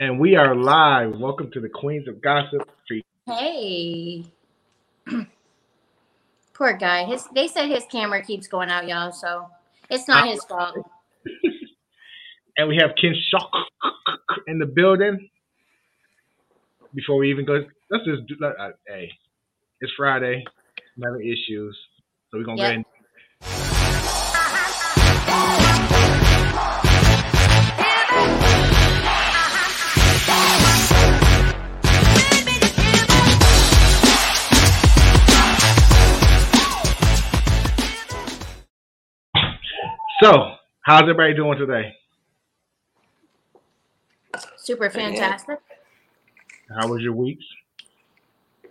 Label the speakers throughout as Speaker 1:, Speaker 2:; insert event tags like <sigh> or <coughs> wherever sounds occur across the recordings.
Speaker 1: And we are live. Welcome to the Queens of Gossip.
Speaker 2: Hey. <clears throat> Poor guy. His they said his camera keeps going out, y'all, so it's not his fault. <laughs>
Speaker 1: and we have Ken Shock in the building. Before we even go, let's just do. Let, uh, hey, it's Friday. Never issues, so we're gonna
Speaker 2: Yep.
Speaker 1: go ahead. So, how's everybody doing today?
Speaker 2: Super fantastic.
Speaker 1: How was your weeks?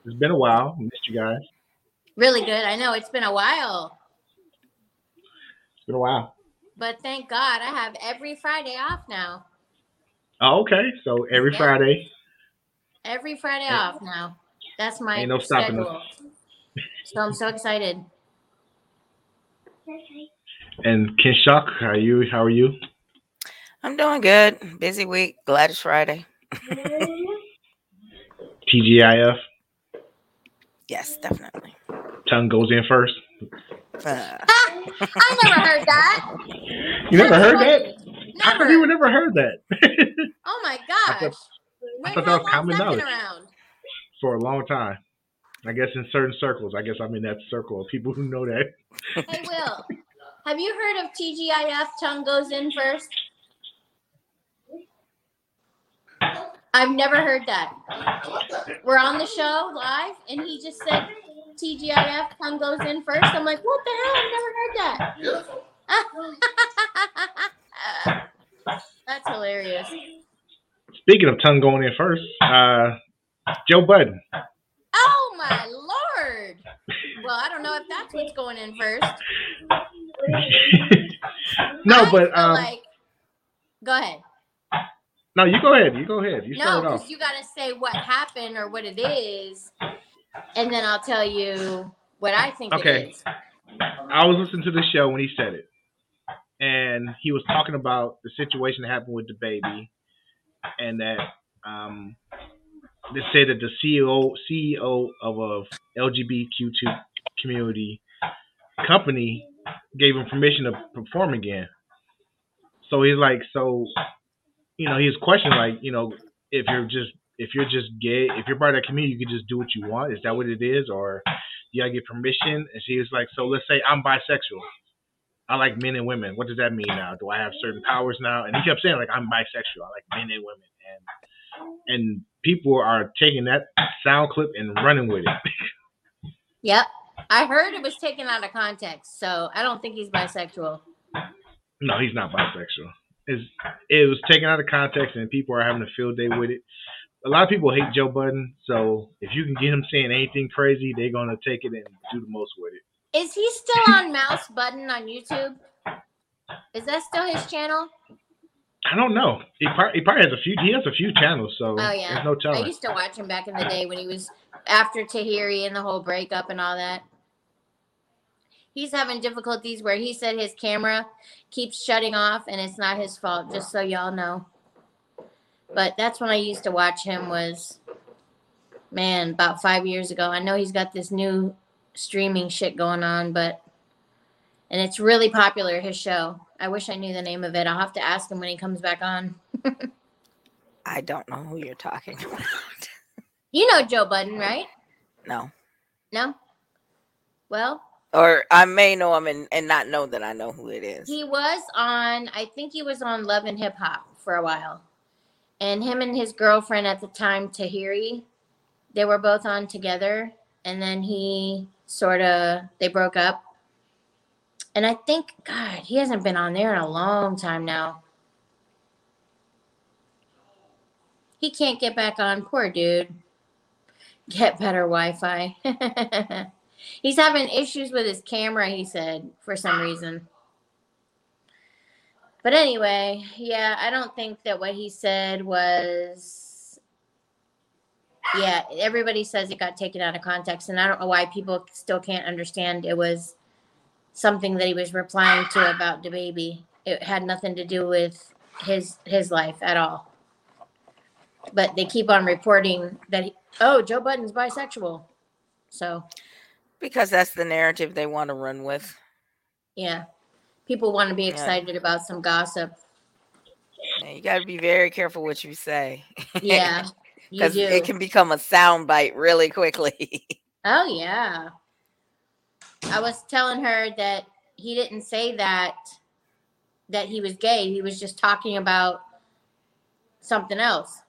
Speaker 1: It's been a while. Missed you guys.
Speaker 2: Really good. I know it's been a while,
Speaker 1: It's been a while.
Speaker 2: but thank God I have every Friday off now.
Speaker 1: Oh, okay. So every
Speaker 2: Yeah.
Speaker 1: Friday.
Speaker 2: Every Friday
Speaker 1: Yeah.
Speaker 2: off now. That's my
Speaker 1: Ain't no stopping
Speaker 2: schedule. So I'm so excited.
Speaker 1: And Ken Shock, how are you? How are you?
Speaker 3: I'm doing good. Busy week. Glad it's Friday. <laughs>
Speaker 1: TGIF.
Speaker 3: Yes, definitely.
Speaker 1: Tongue goes in first.
Speaker 3: Uh,
Speaker 2: I never heard that. <laughs>
Speaker 1: You never
Speaker 2: That's
Speaker 1: heard that?
Speaker 2: funny.
Speaker 1: How come
Speaker 2: Never.
Speaker 1: you never heard that?
Speaker 2: Oh my <laughs>
Speaker 1: I
Speaker 2: gosh.
Speaker 1: thought-
Speaker 2: When
Speaker 1: thought that was
Speaker 2: long's
Speaker 1: common knowledge.
Speaker 2: around?
Speaker 1: For a long time. I guess in certain circles. I guess I'm in that circle of people who know that.
Speaker 2: Hey Will, have you heard of TGIF tongue goes in first? I've never heard that. We're on the show live and he just said TGIF tongue goes in first. I'm like, what the hell? I've never heard that. <laughs> That's hilarious.
Speaker 1: Speaking of tongue going in first, uh, Joe Budden.
Speaker 2: Oh my lord. Well, I don't know if that's what's going in first. <laughs>
Speaker 1: no, but um,
Speaker 2: like go ahead.
Speaker 1: no, you go ahead. You go ahead. You
Speaker 2: No,
Speaker 1: start it off.
Speaker 2: because you got to say what happened or what it is, and then I'll tell you what I think
Speaker 1: Okay.
Speaker 2: it is.
Speaker 1: I was listening to the show when he said it, and he was talking about the situation that happened with the baby, and that um, they said that the CEO CEO of a LGBTQ community company gave him permission to perform again. So he's like, so you know, he's questioning like, you know, if you're just if you're just gay, if you're part of that community, you can just do what you want. Is that what it is, or you gotta get permission? And she was like, so let's say I'm bisexual. I like men and women. What does that mean now? Do I have certain powers now? And he kept saying like I'm bisexual. I like men and women, and and people are taking that sound clip and running with it.
Speaker 2: Yep, I heard it was taken out of context, so I don't think he's bisexual.
Speaker 1: No, he's not bisexual. It's, it was taken out of context, and people are having a field day with it. A lot of people hate Joe Budden, so if you can get him saying anything crazy, they're gonna take it and do the most with it.
Speaker 2: Is he still on <laughs> Mouse Button on YouTube? Is that still his channel?
Speaker 1: I don't know. He probably, he probably has a few. He has a few channels, so
Speaker 2: Oh yeah,
Speaker 1: there's no
Speaker 2: I used to watch him back in the day when he was after Tahiry and the whole breakup and all that. He's having difficulties where he said his camera keeps shutting off and it's not his fault, just so y'all know. But that's when I used to watch him was man, about five years ago. I know he's got this new streaming shit going on, but and it's really popular, his show. I wish I knew the name of it. I'll have to ask him when he comes back on. <laughs>
Speaker 3: I don't know who you're talking <laughs> about.
Speaker 2: You know Joe Budden, right?
Speaker 3: No.
Speaker 2: No? Well,
Speaker 3: Or I may know him and, and not know that I know who it is.
Speaker 2: He was on, I think he was on Love and Hip Hop for a while. And him and his girlfriend at the time, Tahiry, they were both on together. And then he sort of, they broke up. And I think, God, he hasn't been on there in a long time now. He can't get back on. Poor dude. Get better Wi Fi. <laughs> He's having issues with his camera, he said, for some reason. But anyway, yeah, I don't think that what he said was. Yeah, everybody says it got taken out of context, and I don't know why people still can't understand it was something that he was replying to about the baby. It had nothing to do with his his life at all. but they keep on reporting that he, oh Joe Budden's bisexual. So
Speaker 3: Because that's the narrative they want to run with.
Speaker 2: yeah, people want to be
Speaker 3: Yeah.
Speaker 2: excited about some gossip.
Speaker 3: Yeah, You got to be very careful what you say.
Speaker 2: Yeah, <laughs>
Speaker 3: Because it can become a soundbite really quickly. <laughs>
Speaker 2: Oh yeah. I was telling her that he didn't say that that he was gay. He was just talking about something else.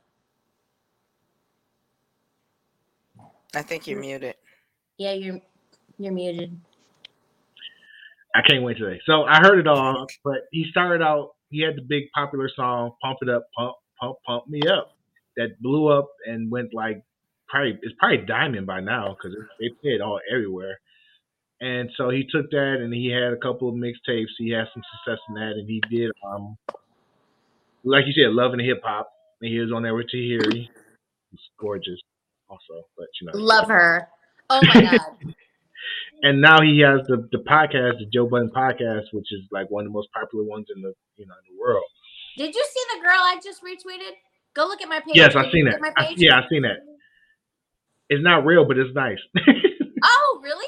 Speaker 3: I think you're muted.
Speaker 2: Yeah, you're you're muted.
Speaker 1: I can't wait today. So I heard it all, but he started out. He had the big popular song "Pump It Up, Pump Pump Pump Me Up" that blew up and went like probably it's probably diamond by now because it, it all everywhere. And so he took that and he had a couple of mixtapes. He had some success in that, and he did um like you said, Love and Hip Hop. And he was on there with Tahiry. He's gorgeous, also, but you know.
Speaker 2: Love her. Oh my god. <laughs> <laughs>
Speaker 1: and now he has the the podcast, the Joe Budden podcast, which is like one of the most popular ones in the you know in the world.
Speaker 2: Did you see the girl I just retweeted? Go look at my page.
Speaker 1: Yes, I've seen that. I, yeah, I've seen that. It's not real, but it's nice. <laughs>
Speaker 2: Oh, really?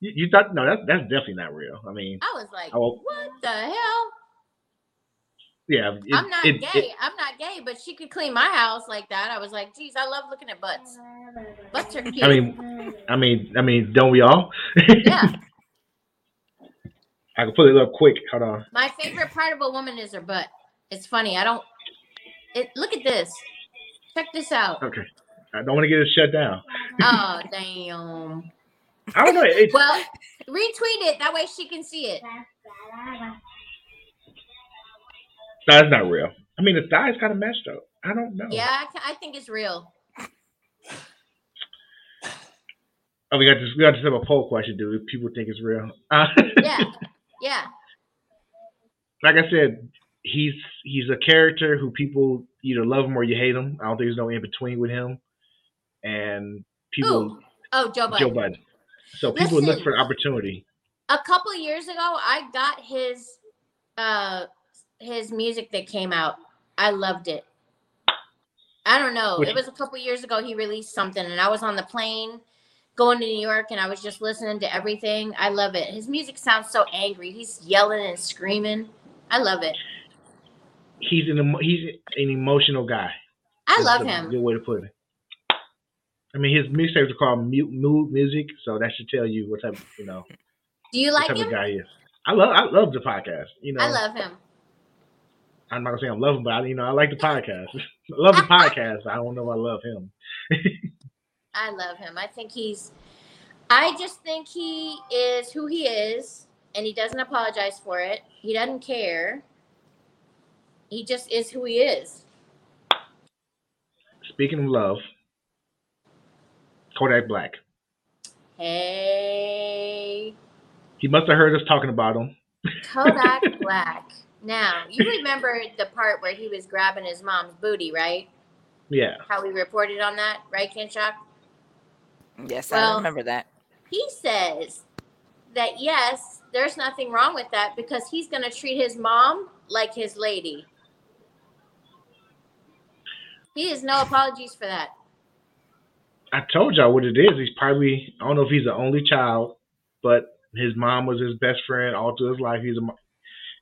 Speaker 1: you, you thought no, that's that's definitely not real. I mean,
Speaker 2: I was like,
Speaker 1: Oh.
Speaker 2: what the hell?
Speaker 1: Yeah, it,
Speaker 2: I'm not
Speaker 1: it-
Speaker 2: gay.
Speaker 1: it-
Speaker 2: I'm not gay, but she could clean my house like that. I was like, geez, I love looking at butts. Butts are cute.
Speaker 1: I mean, I mean, I mean, don't we all?
Speaker 2: yeah. <laughs>
Speaker 1: I can put it up quick. Hold on.
Speaker 2: My favorite part of a woman is her butt. It's funny. I don't. It. Look at this. Check this out.
Speaker 1: Okay, I don't want to get it shut down.
Speaker 2: Oh <laughs> damn.
Speaker 1: I don't know. It's,
Speaker 2: Well, retweet it. That way she can see it.
Speaker 1: That's not real. I mean, the thigh's kind of messed up. I don't know.
Speaker 2: Yeah, I, I think it's real.
Speaker 1: Oh, we got this. We got to have a poll question. Do people think it's real? Uh, <laughs>
Speaker 2: Yeah. Yeah.
Speaker 1: like I said, he's he's a character who people either love him or you hate him. I don't think there's no in between with him. And people,
Speaker 2: Who? Oh, Joe Budden.
Speaker 1: Joe Budden. So people look
Speaker 2: Listen.
Speaker 1: for opportunity.
Speaker 2: a couple years ago i got his uh his music that came out i loved it. I don't know. It was a couple years ago he released something and i was on the plane going to new york and i was just listening to everything. I love it. His music sounds so angry. He's yelling and screaming. I love it.
Speaker 1: He's an emo- he's an emotional guy.
Speaker 2: i love him.
Speaker 1: Good way to put it. I mean, his mixtapes are called mu- mood music, so that should tell you what type, you know,
Speaker 2: do you
Speaker 1: what
Speaker 2: like
Speaker 1: type
Speaker 2: him?
Speaker 1: of guy he is. I love, I love the podcast. You know,
Speaker 2: i love him
Speaker 1: I'm not gonna say I love him, but I, you know, I like the podcast. I <laughs> love the <laughs> podcast. I don't know if I love him. <laughs>
Speaker 2: I love him. I think he's I just think he is who he is and he doesn't apologize for it. He doesn't care. He just is who he is.
Speaker 1: Speaking of love, Kodak Black.
Speaker 2: Hey,
Speaker 1: He must have heard us talking about him.
Speaker 2: Kodak Black. Now, you <laughs> remember the part where he was grabbing his mom's booty, right?
Speaker 1: Yeah.
Speaker 2: How we reported on that, right, Kinshock?
Speaker 3: Yes,
Speaker 2: Well-
Speaker 3: I remember that.
Speaker 2: He says that yes, there's nothing wrong with that because he's going to treat his mom like his lady. He has no apologies for that.
Speaker 1: I told y'all what it is. He's probably I don't know if he's the only child, but his mom was his best friend all through his life. He's a,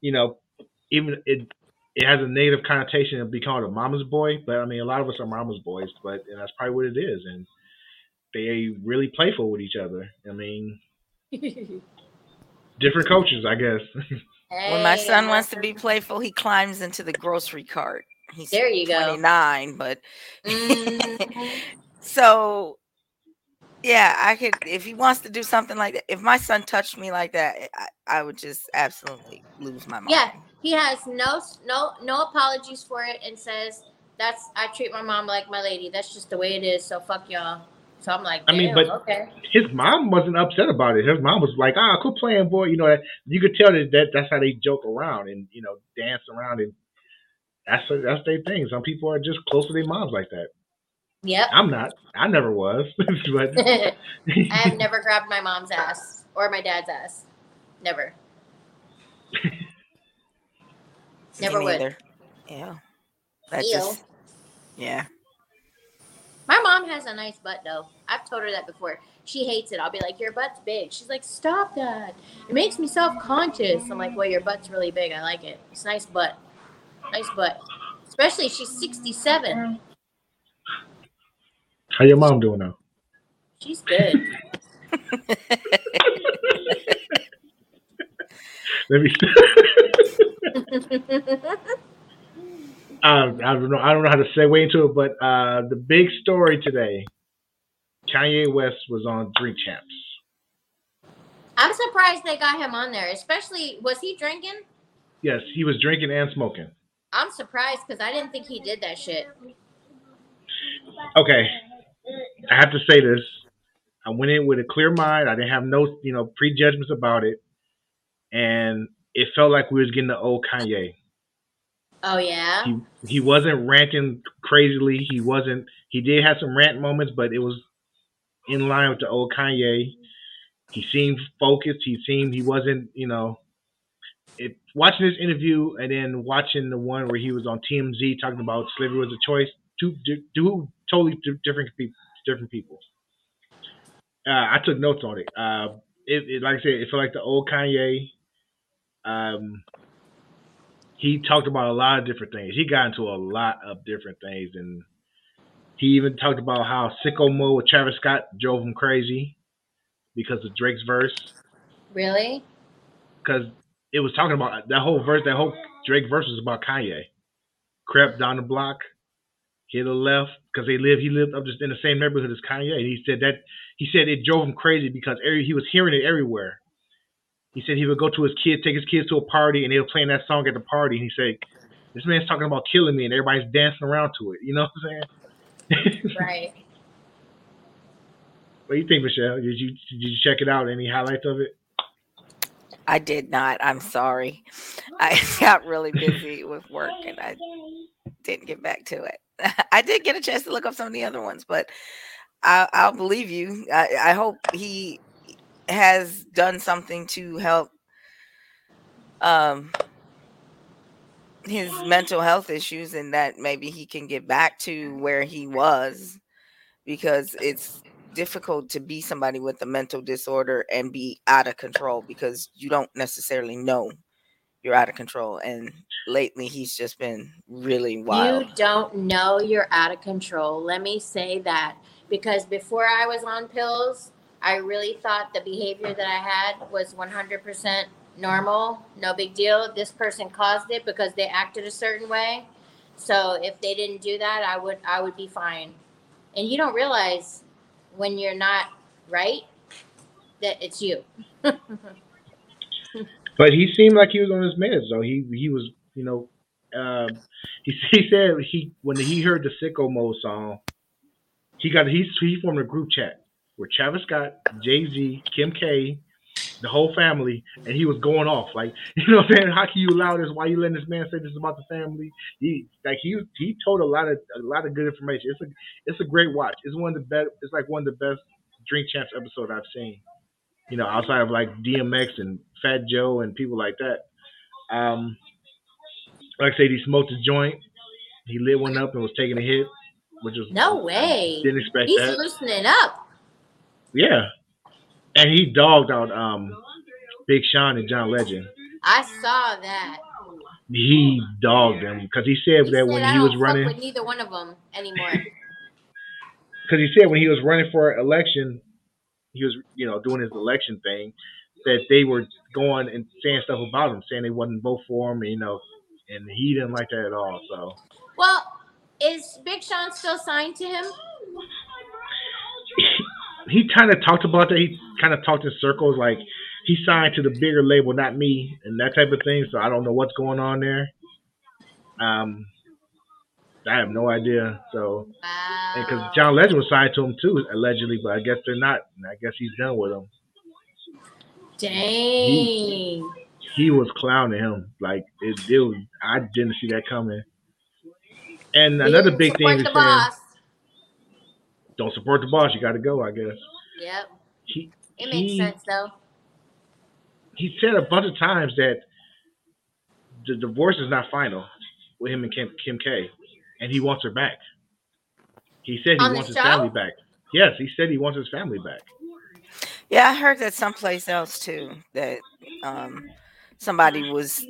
Speaker 1: you know, even it it has a negative connotation of being called a mama's boy, but I mean a lot of us are mama's boys, but and that's probably what it is. And they really playful with each other. I mean, <laughs> different cultures, I guess.
Speaker 3: When my son wants to be playful, he climbs into the grocery cart. He's
Speaker 2: There you go.
Speaker 3: 29, but
Speaker 2: Mhm. <laughs>
Speaker 3: so yeah, I could if he wants to do something like that. If my son touched me like that, I, I would just absolutely lose my mind.
Speaker 2: Yeah. He has no no no apologies for it and says that's I treat my mom like my lady. That's just the way it is. So fuck y'all. So I'm like,
Speaker 1: I mean, but-
Speaker 2: okay.
Speaker 1: His mom wasn't upset about it. His mom was like, "Ah, quit playing, boy." You know, you could tell that, that that's how they joke around and you know dance around and that's that's their thing. Some people are just close to their moms like that.
Speaker 2: Yep.
Speaker 1: I'm not. I never was, <laughs> but <laughs>
Speaker 2: I have <laughs> never grabbed my mom's ass or my dad's ass. Never.
Speaker 3: Me
Speaker 2: Never would.
Speaker 3: neither. Yeah. That
Speaker 2: Ew.
Speaker 3: just Yeah.
Speaker 2: My mom has a nice butt though. I've told her that before. She hates it. I'll be like, "Your butt's big." She's like, "Stop that! It makes me self-conscious." I'm like, "Well, your butt's really big. I like it. It's a nice butt. Nice butt. Especially she's 67.
Speaker 1: How your mom doing now?
Speaker 2: She's good." <laughs>
Speaker 1: Let me. <laughs> Um, I don't know. I don't know how to segue into it, but uh, the big story today: Kanye West was on Drink Champs.
Speaker 2: I'm surprised they got him on there. Especially, was he drinking?
Speaker 1: Yes, he was drinking and smoking.
Speaker 2: I'm surprised because I didn't think he did that shit.
Speaker 1: Okay, I have to say this. I went in with a clear mind. I didn't have no, you know, prejudgments about it, and it felt like we was getting the old Kanye.
Speaker 2: Oh yeah.
Speaker 1: He he wasn't ranting crazily. He wasn't. He did have some rant moments, but it was in line with the old Kanye. He seemed focused. He seemed he wasn't. You know, it, watching this interview and then watching the one where he was on TMZ talking about slavery was a choice. Two, two totally different people. Different people. Uh, I took notes on it. Uh, it, it. Like I said, it felt like the old Kanye. Um, he talked about a lot of different things. He got into a lot of different things, and he even talked about how sicko mode with Travis Scott drove him crazy because of Drake's verse.
Speaker 2: Really?
Speaker 1: Because it was talking about that whole verse. That whole Drake verse was about Kanye. Crept down the block, hit a left because they live. He lived up just in the same neighborhood as Kanye. And he said that he said it drove him crazy because every, he was hearing it everywhere. He said he would go to his kids, take his kids to a party, and they were playing that song at the party. And he said, "This man's talking about killing me," and everybody's dancing around to it. You know what I'm
Speaker 2: saying? <laughs> right.
Speaker 1: What do you think, Michelle? Did you did you check it out? Any highlights of it?
Speaker 3: I did not. I'm sorry. I <laughs> got really busy with work and I didn't get back to it. <laughs> I did get a chance to look up some of the other ones, but I, will believe you. I, I hope he has done something to help um his mental health issues and that maybe he can get back to where he was because it's difficult to be somebody with a mental disorder and be out of control because you don't necessarily know you're out of control and lately he's just been really wild.
Speaker 2: You don't know you're out of control. Let me say that because before I was on pills, I really thought the behavior that I had was 100% normal, no big deal. This person caused it because they acted a certain way. So if they didn't do that, I would I would be fine. And you don't realize when you're not right that it's you. <laughs>
Speaker 1: but he seemed like he was on his meds, so he he was, you know, uh, he <laughs> he said he when he heard the Sicko Mode song, he got he he formed a group chat with Travis Scott, Jay Z, Kim K, the whole family, and he was going off like, <laughs> you know, what I'm saying, how can you allow this? Why you letting this man say this about the family? He like he he told a lot of a lot of good information. It's a it's a great watch. It's one of the best. It's like one of the best Drink Champs episodes I've seen. You know, outside of like DMX and Fat Joe and people like that. Um, like I said, he smoked a joint. He lit one up and was taking a hit, which was
Speaker 2: no way.
Speaker 1: Didn't expect
Speaker 2: He's
Speaker 1: that.
Speaker 2: He's loosening up.
Speaker 1: Yeah, and he dogged out um Big Sean and John Legend.
Speaker 2: I saw that.
Speaker 1: He dogged them because he said
Speaker 2: he
Speaker 1: that
Speaker 2: said,
Speaker 1: when he was running,
Speaker 2: with neither one of them anymore. <laughs>
Speaker 1: Because he said when he was running for election, he was you know doing his election thing, that they were going and saying stuff about him, saying they wouldn't vote for him, you know, and he didn't like that at all. So.
Speaker 2: Well, is Big Sean still signed to him?
Speaker 1: He kind of talked about that. He kind of talked in circles, like he signed to the bigger label, not me, and that type of thing. So I don't know what's going on there. Um, I have no idea. So, because wow. John Legend was signed to him too, allegedly, but I guess they're not. I guess he's done with him.
Speaker 2: Dang.
Speaker 1: He, he was clowning him like it, it was, I didn't see that coming. And another big thing is saying, don't support the boss. You got to go. I guess.
Speaker 2: Yep.
Speaker 1: He,
Speaker 2: it makes
Speaker 1: he,
Speaker 2: sense though.
Speaker 1: He said a bunch of times that the divorce is not final with him and Kim, Kim K, and he wants her back. He said he
Speaker 2: On
Speaker 1: wants his
Speaker 2: show?
Speaker 1: family back. Yes, he said he wants his family back.
Speaker 3: Yeah, I heard that someplace else too. That um, somebody was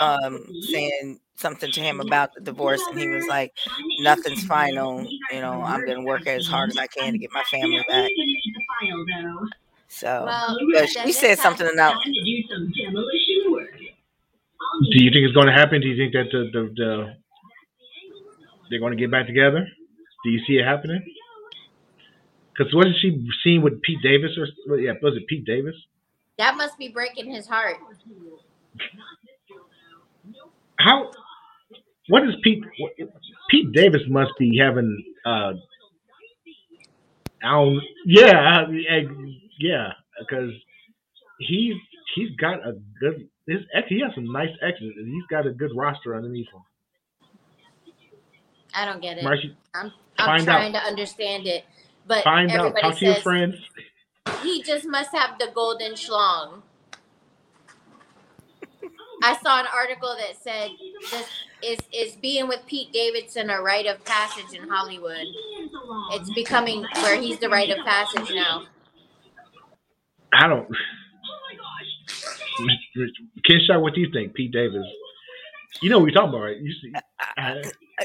Speaker 3: um, saying something to him about the divorce, and he was like, "Nothing's final. You know, I'm going to work as hard as I can to get my family back." So,
Speaker 2: Well,
Speaker 3: she said something about
Speaker 1: Do you think it's going to happen? Do you think that the, the, the they're going to get back together? Do you see it happening? Because wasn't she seen with Pete Davis or yeah, was it Pete Davis?
Speaker 2: That must be breaking his heart.
Speaker 1: How? What is Pete? Pete Davis must be having. uh I don't. Yeah, yeah, because he's he's got a good. His ex, he has some nice exes, and he's got a good roster underneath him.
Speaker 2: I don't get it.
Speaker 1: Marcy,
Speaker 2: I'm I'm trying to understand it, but
Speaker 1: find out. Talk to your friends.
Speaker 2: he just must have the golden schlong. I saw an article that said this is is being with Pete Davidson a rite of passage in Hollywood. It's becoming where he's the rite of passage now.
Speaker 1: I don't. Kenshaw, what do you think, Pete Davis? You know what we're talking about, right? You see, uh,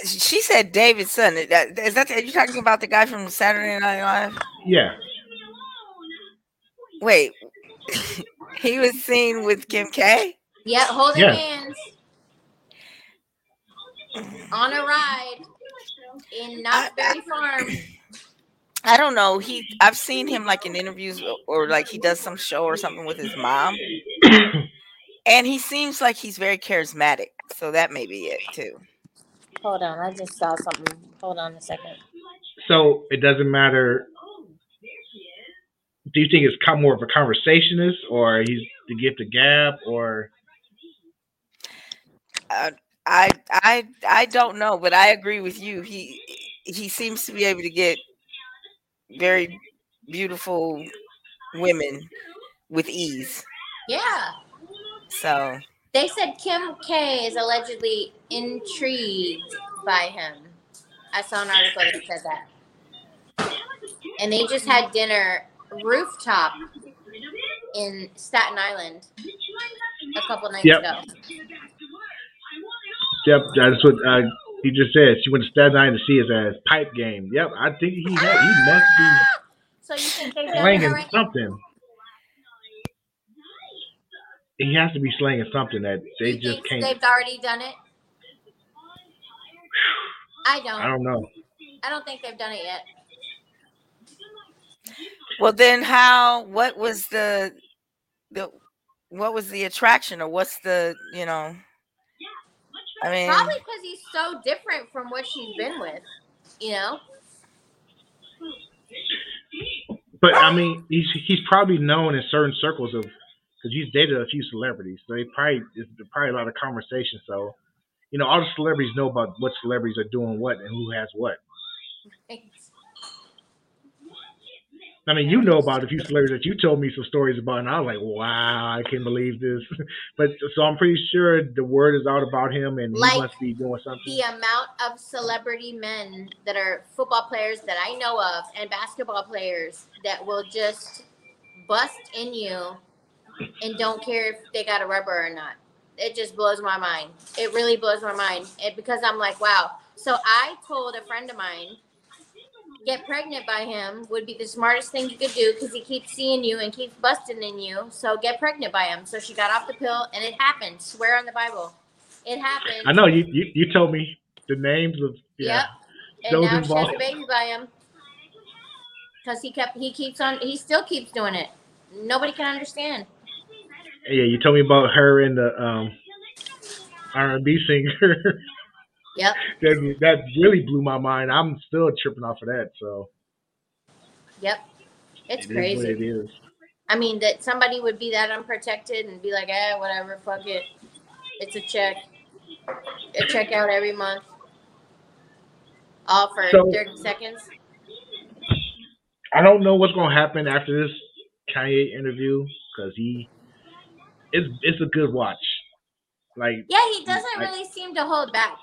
Speaker 3: she said Davidson. Is that- are you talking about the guy from Saturday Night Live?
Speaker 1: yeah,
Speaker 3: Wait, <laughs> he was seen with Kim K.
Speaker 2: Yeah, holding
Speaker 1: Yeah.
Speaker 2: hands on a ride in Knott's Berry Farm.
Speaker 3: I don't know. He I've seen him like in interviews or, or like he does some show or something with his mom. <coughs> and he seems like he's very charismatic. So that may be it too.
Speaker 2: Hold on, I just saw something. Hold on a second.
Speaker 1: so it doesn't matter. Do you think it's kind more of a conversationist, or he's the gift of gab, or
Speaker 3: Uh, I I I don't know, but I agree with you. He he seems to be able to get very beautiful women with ease.
Speaker 2: Yeah.
Speaker 3: So
Speaker 2: They said Kim K is allegedly intrigued by him. I saw an article that said that. And they just had dinner rooftop in Staten Island a couple nights
Speaker 1: Yep.
Speaker 2: ago.
Speaker 1: Yep, that's what uh, he just said. She went to Staten Island to see his ass pipe game. Yep, I think he had, he must be
Speaker 2: So you think they've done it
Speaker 1: slanging something. He has to be slanging something that they
Speaker 2: You
Speaker 1: just can't.
Speaker 2: they've already done it? <sighs> I don't.
Speaker 1: I don't know.
Speaker 2: I don't think they've done it yet.
Speaker 3: well then how what was the the what was the attraction or what's the you know I mean
Speaker 2: Probably because he's so different from what she's been with. You know?
Speaker 1: But I mean, he's he's probably known in certain circles of because he's dated a few celebrities, so they probably there's probably a lot of conversation. So, you know, all the celebrities know about what celebrities are doing what and who has what. I mean, you know about a few celebrities that you told me some stories about, and I was like, wow, I can't believe this. <laughs> but so I'm pretty sure the word is out about him, and
Speaker 2: Like
Speaker 1: he must be doing something.
Speaker 2: the amount of celebrity men that are football players that I know of and basketball players that will just bust in you and don't care if they got a rubber or not. It just blows my mind. It really blows my mind. It, because I'm like, wow. So I told a friend of mine, get pregnant by him would be the smartest thing you could do because he keeps seeing you and keeps busting in you. So get pregnant by him. So she got off the pill and it happened. Swear on the Bible. It happened.
Speaker 1: I know you, you you told me the names of yeah.
Speaker 2: Yep. And now she has a baby by him. Because he kept he keeps on he still keeps doing it. Nobody can understand.
Speaker 1: Yeah, you told me about her and the um R&B singer. <laughs>
Speaker 2: Yep.
Speaker 1: that that really blew my mind. I'm still tripping off of that. So
Speaker 2: Yep. It's
Speaker 1: it what it
Speaker 2: crazy.
Speaker 1: is.
Speaker 2: I mean that somebody would be that unprotected and be like, eh, whatever, fuck it. It's a check. A check out every month. All for
Speaker 1: So-
Speaker 2: 30 seconds.
Speaker 1: I don't know what's gonna happen after this Kanye interview because he it's it's a good watch. Like
Speaker 2: Yeah, he doesn't
Speaker 1: I-
Speaker 2: really seem to hold back.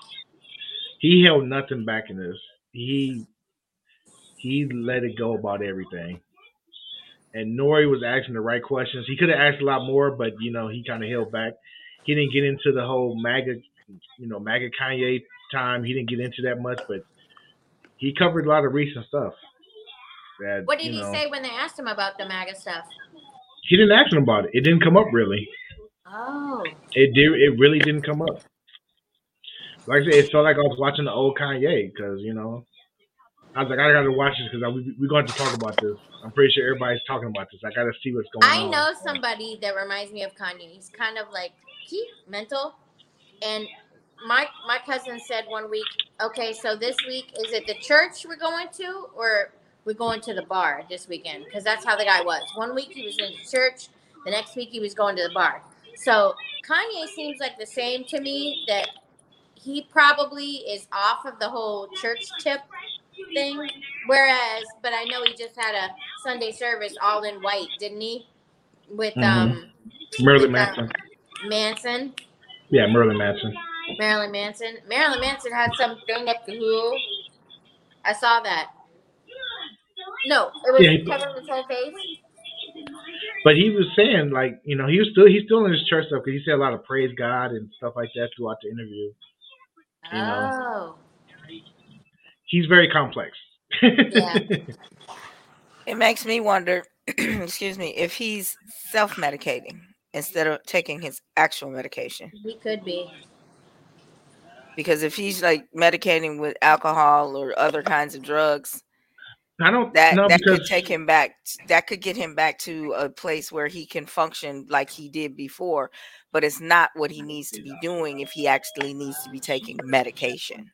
Speaker 1: He held nothing back in this. He he let it go about everything. And Nori was asking the right questions. He could have asked a lot more, but you know he kind of held back. He didn't get into the whole MAGA, you know, MAGA Kanye time. He didn't get into that much, but he covered a lot of recent stuff. That,
Speaker 2: What did
Speaker 1: you
Speaker 2: he say when they asked him about the MAGA stuff?
Speaker 1: He didn't ask him about it. It didn't come up really.
Speaker 2: Oh,
Speaker 1: It did. It really didn't come up. Like I said, it felt like I was watching the old Kanye because you know, I was like, I gotta watch this because we we're going to talk about this. I'm pretty sure everybody's talking about this. I gotta see what's going
Speaker 2: I
Speaker 1: on.
Speaker 2: I know somebody that reminds me of Kanye. He's kind of like he mental, and my my cousin said one week, okay, so this week is it the church we're going to, or we're going to the bar this weekend? Because that's how the guy was. One week he was in the church, the next week he was going to the bar. So Kanye seems like the same to me. That he probably is off of the whole church tip thing. Whereas, but I know he just had a Sunday service all in white, didn't he? With
Speaker 1: Mhm.
Speaker 2: um
Speaker 1: Marilyn
Speaker 2: uh,
Speaker 1: Manson.
Speaker 2: Manson,
Speaker 1: Yeah, Marilyn Manson.
Speaker 2: Marilyn Manson. Marilyn Manson had something up the hill. I saw that. No, it was
Speaker 1: Yeah, he-
Speaker 2: covering his whole face.
Speaker 1: But he was saying like, you know, he was still he's still in his church stuff because he said a lot of praise God and stuff like that throughout the interview. You know.
Speaker 2: Oh,
Speaker 1: He's very complex.
Speaker 2: Yeah. <laughs>
Speaker 3: It makes me wonder, <clears throat> excuse me, if he's self-medicating instead of taking his actual medication.
Speaker 2: he could be.
Speaker 3: Because if he's like medicating with alcohol or other kinds of drugs,
Speaker 1: I don't
Speaker 3: that that
Speaker 1: because
Speaker 3: could take him back. That could get him back to a place where he can function like he did before. But it's not what he needs to be doing if he actually needs to be taking medication.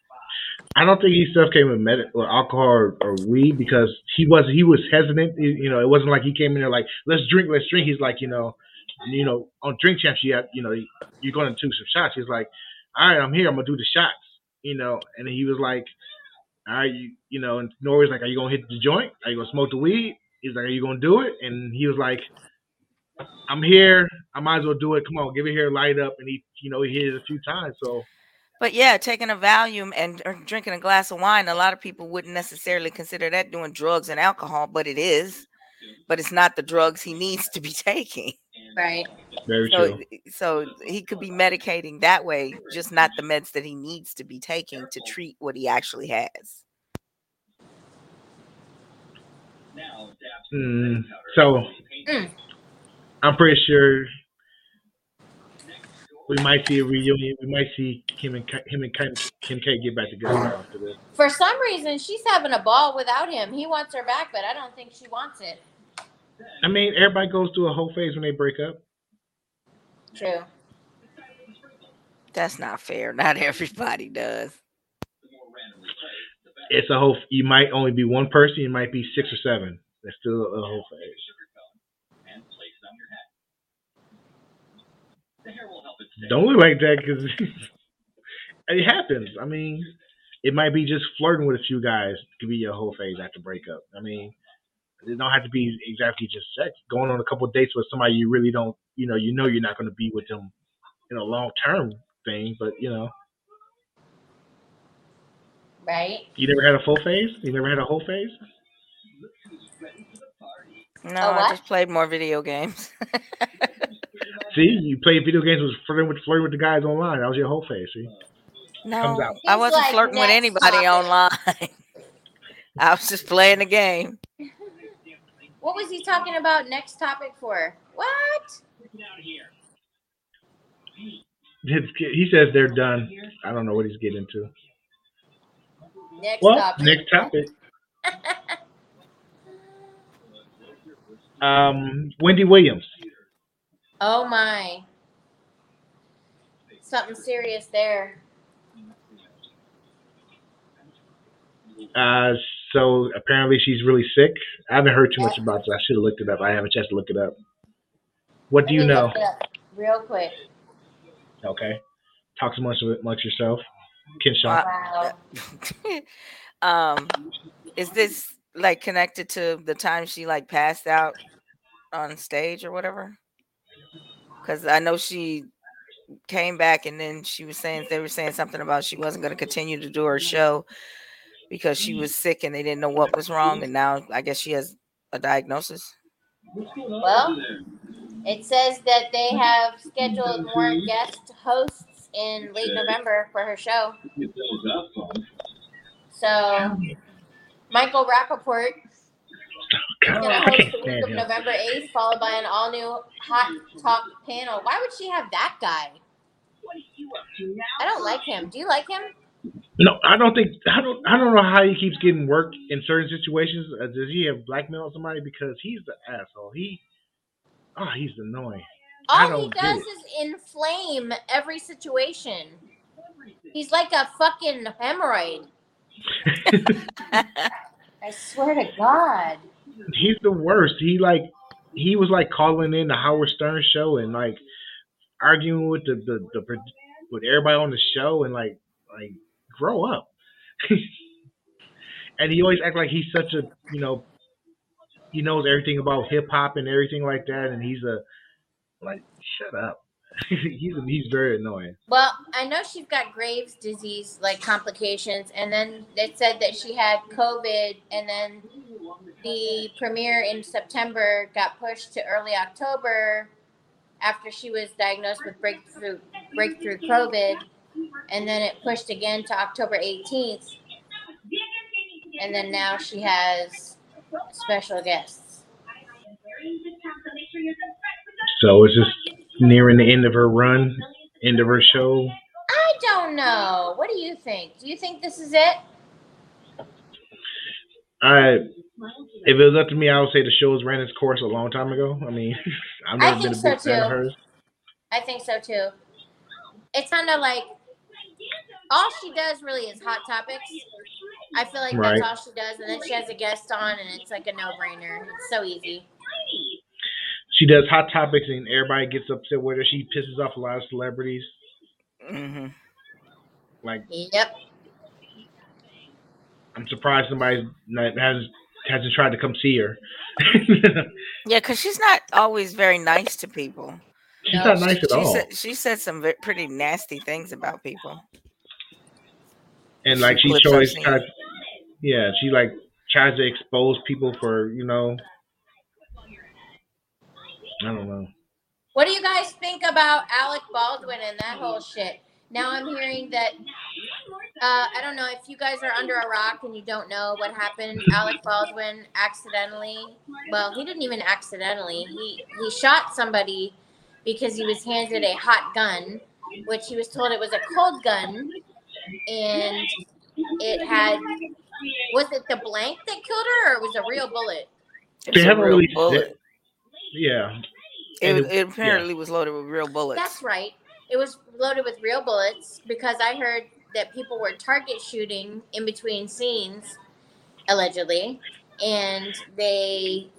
Speaker 1: I don't think he stuff came with med- or alcohol or, or weed because he was he was hesitant. You you know, it wasn't like he came in there like let's drink, let's drink. He's like you know, you know, on drink champs you have you know you're going to do some shots. He's like, all right, I'm here, I'm gonna do the shots. You know, and he was like, all right, you you know, and Nori's like, are you gonna hit the joint? Are you gonna smoke the weed? He's like, are you gonna do it? And he was like, I'm here. I might as well do it. Come on, give it here, light up. And he, you know, he hit it a few times. So
Speaker 3: But yeah, taking a Valium and drinking a glass of wine, a lot of people wouldn't necessarily consider that doing drugs and alcohol, but it is. But it's not the drugs he <laughs> needs to be taking.
Speaker 2: Right.
Speaker 1: very
Speaker 3: So,
Speaker 1: true.
Speaker 3: so he could be medicating that way, just not the meds that he needs to be taking to treat what he actually has.
Speaker 1: Mm, so
Speaker 2: Mm.
Speaker 1: I'm pretty sure we might see a reunion. We might see him and him and Kim, Kim K get back together after this.
Speaker 2: For some reason, she's having a ball without him. He wants her back, but I don't think she wants it.
Speaker 1: I mean, everybody goes through a whole phase when they break up.
Speaker 2: True.
Speaker 3: That's not fair. Not everybody does.
Speaker 1: It's a whole. You might only be one person. You might be six or seven. That's still a whole phase. Don't look like that because <laughs> it happens. I mean, it might be just flirting with a few guys could be your whole phase after breakup. I mean, it don't have to be exactly just sex. Going on a couple of dates with somebody you really don't, you know, you know you're not going to be with them in a long term thing. But you know,
Speaker 2: Right?
Speaker 1: you never had a full phase. You never had a whole phase.
Speaker 3: No,
Speaker 2: A
Speaker 3: I
Speaker 2: what?
Speaker 3: just played more video games. <laughs>
Speaker 1: See, you played video games with flirting with flirting with the guys online. That was your whole phase. See,
Speaker 3: no. I wasn't
Speaker 2: like,
Speaker 3: flirting with anybody
Speaker 2: topic."
Speaker 3: online. <laughs> I was just playing the game.
Speaker 2: What was he talking about next topic for? What?
Speaker 1: His, he says they're done. I don't know what he's getting to.
Speaker 2: Next
Speaker 1: Well,
Speaker 2: topic.
Speaker 1: next topic. <laughs> Um, Wendy Williams.
Speaker 2: Oh my. Something serious there.
Speaker 1: Uh, so apparently she's really sick. I haven't heard too much about this. I should have looked it up. I haven't a chance to look it up. What do you know?
Speaker 2: look it up Real quick.
Speaker 1: Okay. Talk amongst amongst yourself. Kinshaw.
Speaker 3: Wow.
Speaker 2: Wow. <laughs>
Speaker 3: um, is this like connected to the time she like passed out on stage or whatever? Because I know she came back and then she was saying they were saying something about she wasn't going to continue to do her show because she was sick and they didn't know what was wrong, and now I guess she has a diagnosis.
Speaker 2: Well, it says that they have scheduled more guest hosts in late November for her show. So, Michael Rapaport is going to host the week of. November 8th, followed by an all new Hot Talk panel. Why would she have that guy? I don't like him. Do you like him?
Speaker 1: No, I don't think I don't I don't know how he keeps getting work in certain situations. Uh, does he have blackmail somebody? Because he's the asshole. He, oh, he's annoying.
Speaker 2: All he
Speaker 1: don't get
Speaker 2: does
Speaker 1: it.
Speaker 2: is inflame every situation. He's like a fucking hemorrhoid. <laughs> I swear to God.
Speaker 1: he's the worst. He like he was like calling in the Howard Stern show and like arguing with the the, the pro- with everybody on the show and like like grow up. <laughs> and he always act like he's such a you know he knows everything about hip hop and everything like that and he's a like shut up. <laughs> he's he's very annoying.
Speaker 2: Well, I know she's got Graves' disease, like complications, and then they said that she had COVID, and then the premiere in September got pushed to early October after she was diagnosed with breakthrough breakthrough COVID, and then it pushed again to October 18th, and then now she has special guests.
Speaker 1: So it's just nearing the end of her run, end of her show.
Speaker 2: I don't know. What do you think? Do you think this is it?
Speaker 1: I if it was up to me, I would say the show's ran its course a long time ago. I mean, <laughs> I've never been a
Speaker 2: think
Speaker 1: big
Speaker 2: so,
Speaker 1: fan of hers.
Speaker 2: I think so too. It's kind of like all she does really is hot topics. I feel like
Speaker 1: Right.
Speaker 2: that's all she does, and then she has a guest on, and it's like a no-brainer. It's so easy.
Speaker 1: She does hot topics, and everybody gets upset with her. She pisses off a lot of celebrities.
Speaker 3: hmm
Speaker 1: Like
Speaker 2: Yep.
Speaker 1: I'm surprised somebody has hasn't tried to come see her. <laughs>
Speaker 3: Yeah, because she's not always very nice to people.
Speaker 1: She's
Speaker 2: No,
Speaker 1: not nice at
Speaker 3: she
Speaker 1: all.
Speaker 3: said she said some ve- pretty nasty things about people.
Speaker 1: and like she
Speaker 3: clips
Speaker 1: always
Speaker 3: seen.
Speaker 1: tries, yeah, she like tries to expose people for you know. I don't know.
Speaker 2: What do you guys think about Alec Baldwin and that whole shit? Now I'm hearing that. Uh, I don't know if you guys are under a rock and you don't know what happened. Alec Baldwin accidentally. Well, he didn't even accidentally. He he shot somebody because he was handed a hot gun, which he was told it was a cold gun, and it had. Was it the blank that killed her, or it was a real bullet?
Speaker 3: It
Speaker 1: They
Speaker 3: was a
Speaker 1: haven't
Speaker 3: real
Speaker 1: really
Speaker 3: bullet.
Speaker 1: Yeah,
Speaker 3: It,
Speaker 1: it-
Speaker 3: it apparently was loaded with real bullets.
Speaker 2: That's right. It was loaded with real bullets because I heard that people were target shooting in between scenes, allegedly, and they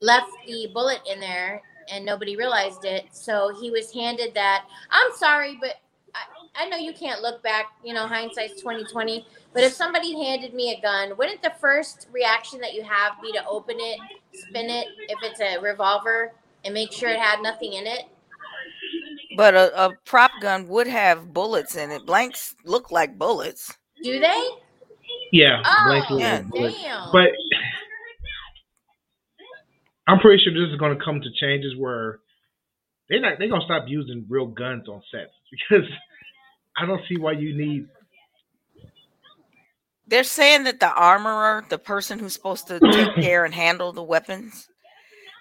Speaker 2: left the bullet in there and nobody realized it. So he was handed that. I'm sorry, but I, I know you can't look back. You know, hindsight's 2020. But if somebody handed me a gun, wouldn't the first reaction that you have be to open it, spin it, if it's a revolver, and make sure it had nothing in it?
Speaker 3: But a, a prop gun would have bullets in it. Blanks look like bullets.
Speaker 2: Do they?
Speaker 1: yeah,
Speaker 2: Oh,
Speaker 1: blank look
Speaker 3: yeah.
Speaker 1: like bullets.
Speaker 2: damn.
Speaker 1: But I'm pretty sure this is going to come to changes where they're not they're going to stop using real guns on sets <laughs> because I don't see why you need.
Speaker 3: They're saying that the armorer, the person who's supposed to take <coughs> care and handle the weapons,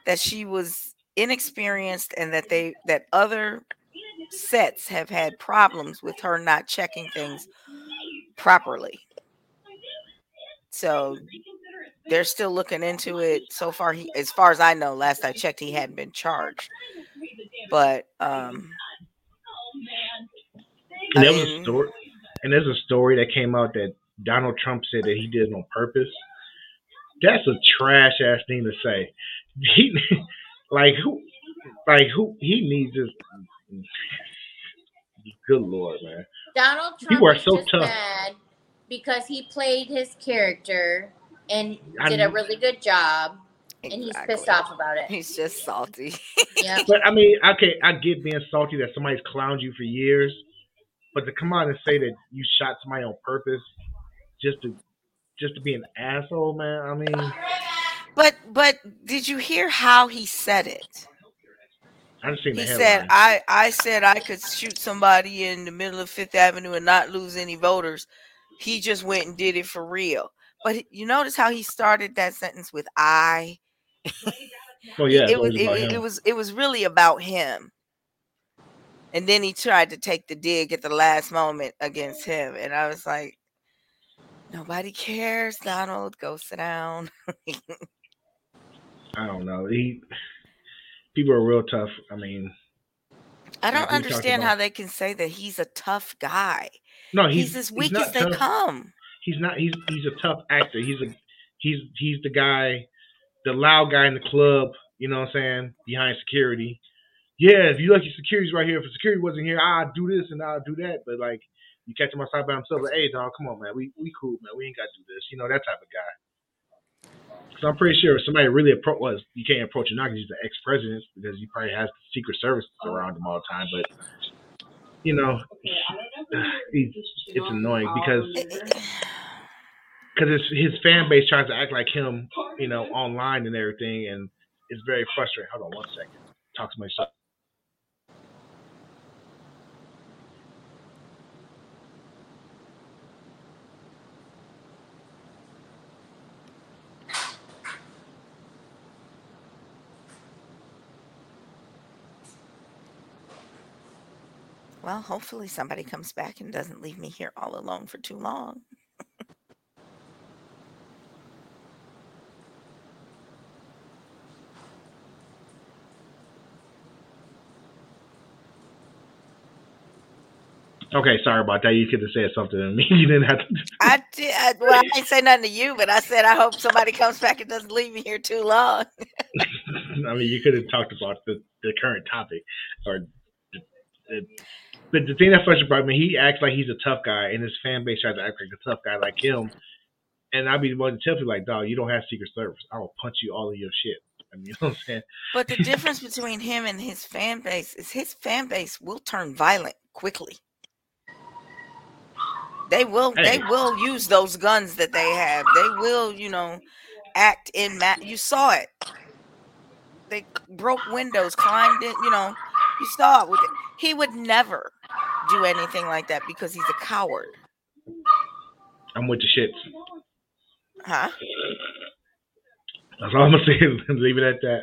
Speaker 3: that she was inexperienced and that they that other sets have had problems with her not checking things properly. So they're still looking into it. So far, he, as far as I know, last I checked, he hadn't been charged. But um,
Speaker 1: And there was a story, and there's a story that came out that Donald Trump said that he did it on purpose. That's a trash ass thing to say. He <laughs> like who, like who he needs this. Good lord, man.
Speaker 2: Donald Trump
Speaker 1: You are
Speaker 2: is
Speaker 1: so
Speaker 2: just
Speaker 1: tough.
Speaker 2: mad because he played his character and
Speaker 1: I
Speaker 2: did a really good job, and he's pissed off about it.
Speaker 3: He's just salty. <laughs>
Speaker 2: Yep.
Speaker 1: But I mean, okay, I get being salty that somebody's clowned you for years, but to come out and say that you shot somebody on purpose just to just to be an asshole, man. I mean,
Speaker 3: But but did you hear how he said it?
Speaker 1: I just seen the
Speaker 3: He said, "I I said I could shoot somebody in the middle of Fifth Avenue and not lose any voters." He just went and did it for real. But you notice how he started that sentence with "I."
Speaker 1: oh yeah,
Speaker 3: it was it, it- it was it was really about him. And then he tried to take the dig at the last moment against him, and I was like, "Nobody cares, Donald. Go sit down." <laughs>
Speaker 1: I don't know. He people are real tough. I mean,
Speaker 3: I don't understand
Speaker 1: about-
Speaker 3: how they can say that he's a tough guy.
Speaker 1: no,
Speaker 3: He's,
Speaker 1: he's
Speaker 3: as weak
Speaker 1: not
Speaker 3: as they
Speaker 1: tough.
Speaker 3: come.
Speaker 1: He's not. He's he's a tough actor. He's a he's he's the guy, the loud guy in the club. You know what I'm saying? Behind security. Yeah, if you your security's right here. If security wasn't here, I'd do this and I'd do that. But like, you catch him outside by himself. Like, hey, dog, come on, man. We we cool, man. We ain't got to do this. You know that type of guy. So I'm pretty sure if somebody really approach was you can't approach him now because he's the ex-president because he probably has the secret services around him all the time. But you know, he's, it's annoying because because his fan base tries to act like him, you know, online and everything, and it's very frustrating. Hold on one second. Talk to myself.
Speaker 3: Well, hopefully somebody comes back and doesn't leave me here all alone for too long.
Speaker 1: Okay, sorry about that. You could have said something to me. <laughs> You didn't have to. <laughs>
Speaker 3: I did. I, well, I didn't say nothing to you, but I said I hope somebody comes back and doesn't leave me here too long. <laughs>
Speaker 1: I mean, you could have talked about the, the current topic, or. The, the, but the thing that frustrates about me, he acts like he's a tough guy, and his fan base tries to act like a tough guy like him. And I'd be the one to tell people like, "Dog, you don't have Secret Service. I will punch you all in your shit." I mean, <laughs> you know what I'm saying?
Speaker 3: But the difference between him and his fan base is his fan base will turn violent quickly. They will they will use those guns that they have. They will, you know, act in ma- you saw it. They broke windows, climbed in, you know, you saw it with it. He would never do anything like that because he's a coward.
Speaker 1: I'm with the shits.
Speaker 3: Huh?
Speaker 1: That's all I'm gonna <laughs> say. Leave it at that.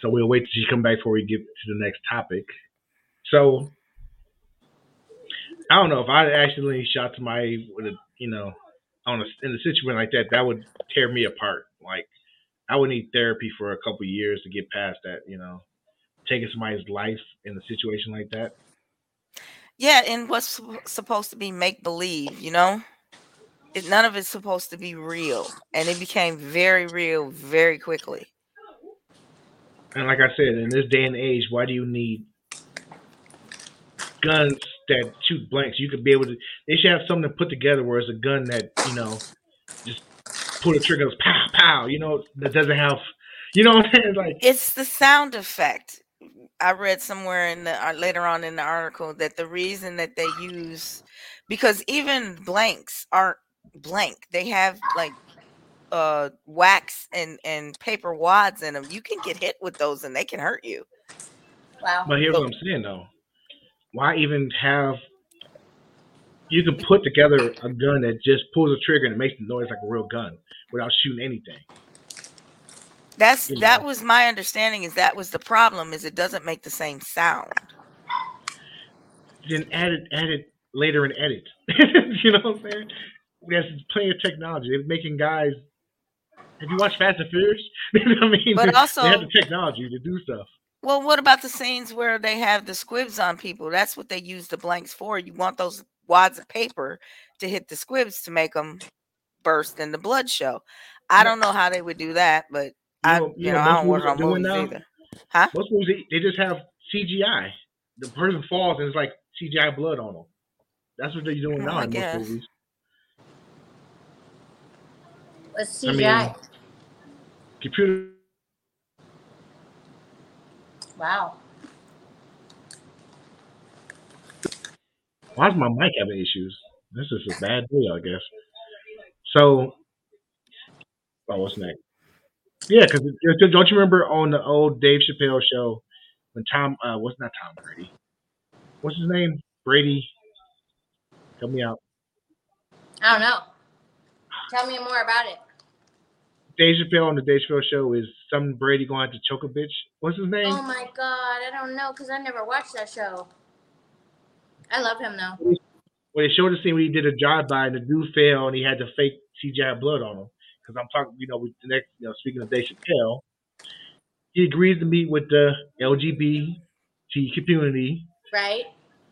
Speaker 1: So we'll wait till she come back before we get to the next topic. So I don't know if I accidentally shot somebody with a, you know, on a in a situation like that, that would tear me apart. Like I would need therapy for a couple years to get past that. You know, taking somebody's life in a situation like that.
Speaker 3: Yeah, and what's supposed to be make believe, you know? It, none of it's supposed to be real. And it became very real very quickly.
Speaker 1: And like I said, in this day and age, why do you need guns that shoot blanks? You could be able to. They should have something to put together where it's a gun that you know, just pull the trigger, goes pow pow. You know, that doesn't have. You know what I'm saying? Like
Speaker 3: It's the sound effect. I read somewhere in the uh, later on in the article that the reason that they use because even blanks aren't blank. They have like uh wax and and paper wads in them. You can get hit with those and they can hurt you.
Speaker 2: Wow.
Speaker 1: But here's what I'm saying though. Why even have you can put together a gun that just pulls a trigger and it makes the noise like a real gun without shooting anything.
Speaker 3: That's
Speaker 1: You
Speaker 3: that was my understanding is that was the problem is it doesn't make the same sound.
Speaker 1: Then add it add it later and edit. <laughs> you know what I'm saying? There's plenty of technology. They're making guys have you watched Fast and Furious? <laughs> I mean,
Speaker 3: But also-
Speaker 1: they have the technology to do stuff.
Speaker 3: Well, what about the scenes where they have the squibs on people? That's what they use the blanks for. You want those wads of paper to hit the squibs to make them burst and the blood show. I don't know how they would do that, but I,
Speaker 1: know-
Speaker 3: you
Speaker 1: you
Speaker 3: know,
Speaker 1: know,
Speaker 3: I
Speaker 1: most
Speaker 3: don't work
Speaker 1: movies are
Speaker 3: on
Speaker 1: doing
Speaker 3: movies
Speaker 1: now?
Speaker 3: either.
Speaker 1: Most movies they, they just have CGI. The person falls and it's like CGI blood on them. That's what they're doing
Speaker 3: Well,
Speaker 1: now
Speaker 3: I
Speaker 1: in
Speaker 3: guess.
Speaker 1: most movies.
Speaker 2: What's
Speaker 1: I mean- Computer
Speaker 2: wow.
Speaker 1: Why is my mic having issues? This is a bad day, I guess. So, oh, what's next? Yeah, because don't you remember on the old Dave Chappelle show when Tom, uh, what's not Tom Brady? What's his name? Brady. Help me out.
Speaker 2: I don't know. Tell me more about it.
Speaker 1: Dave Chappelle on the Dave Chappelle show is some Brady going to choke a bitch. What's his name?
Speaker 2: Oh my god, I don't know because I never watched that show. I love him though.
Speaker 1: Well, they showed the scene where he did a drive by and the dude fell and he had to fake CGI blood on him. Because I'm talking, you know, with the next, you know, speaking of Dave Chappelle, he agrees to meet with the LGBT community,
Speaker 2: Right?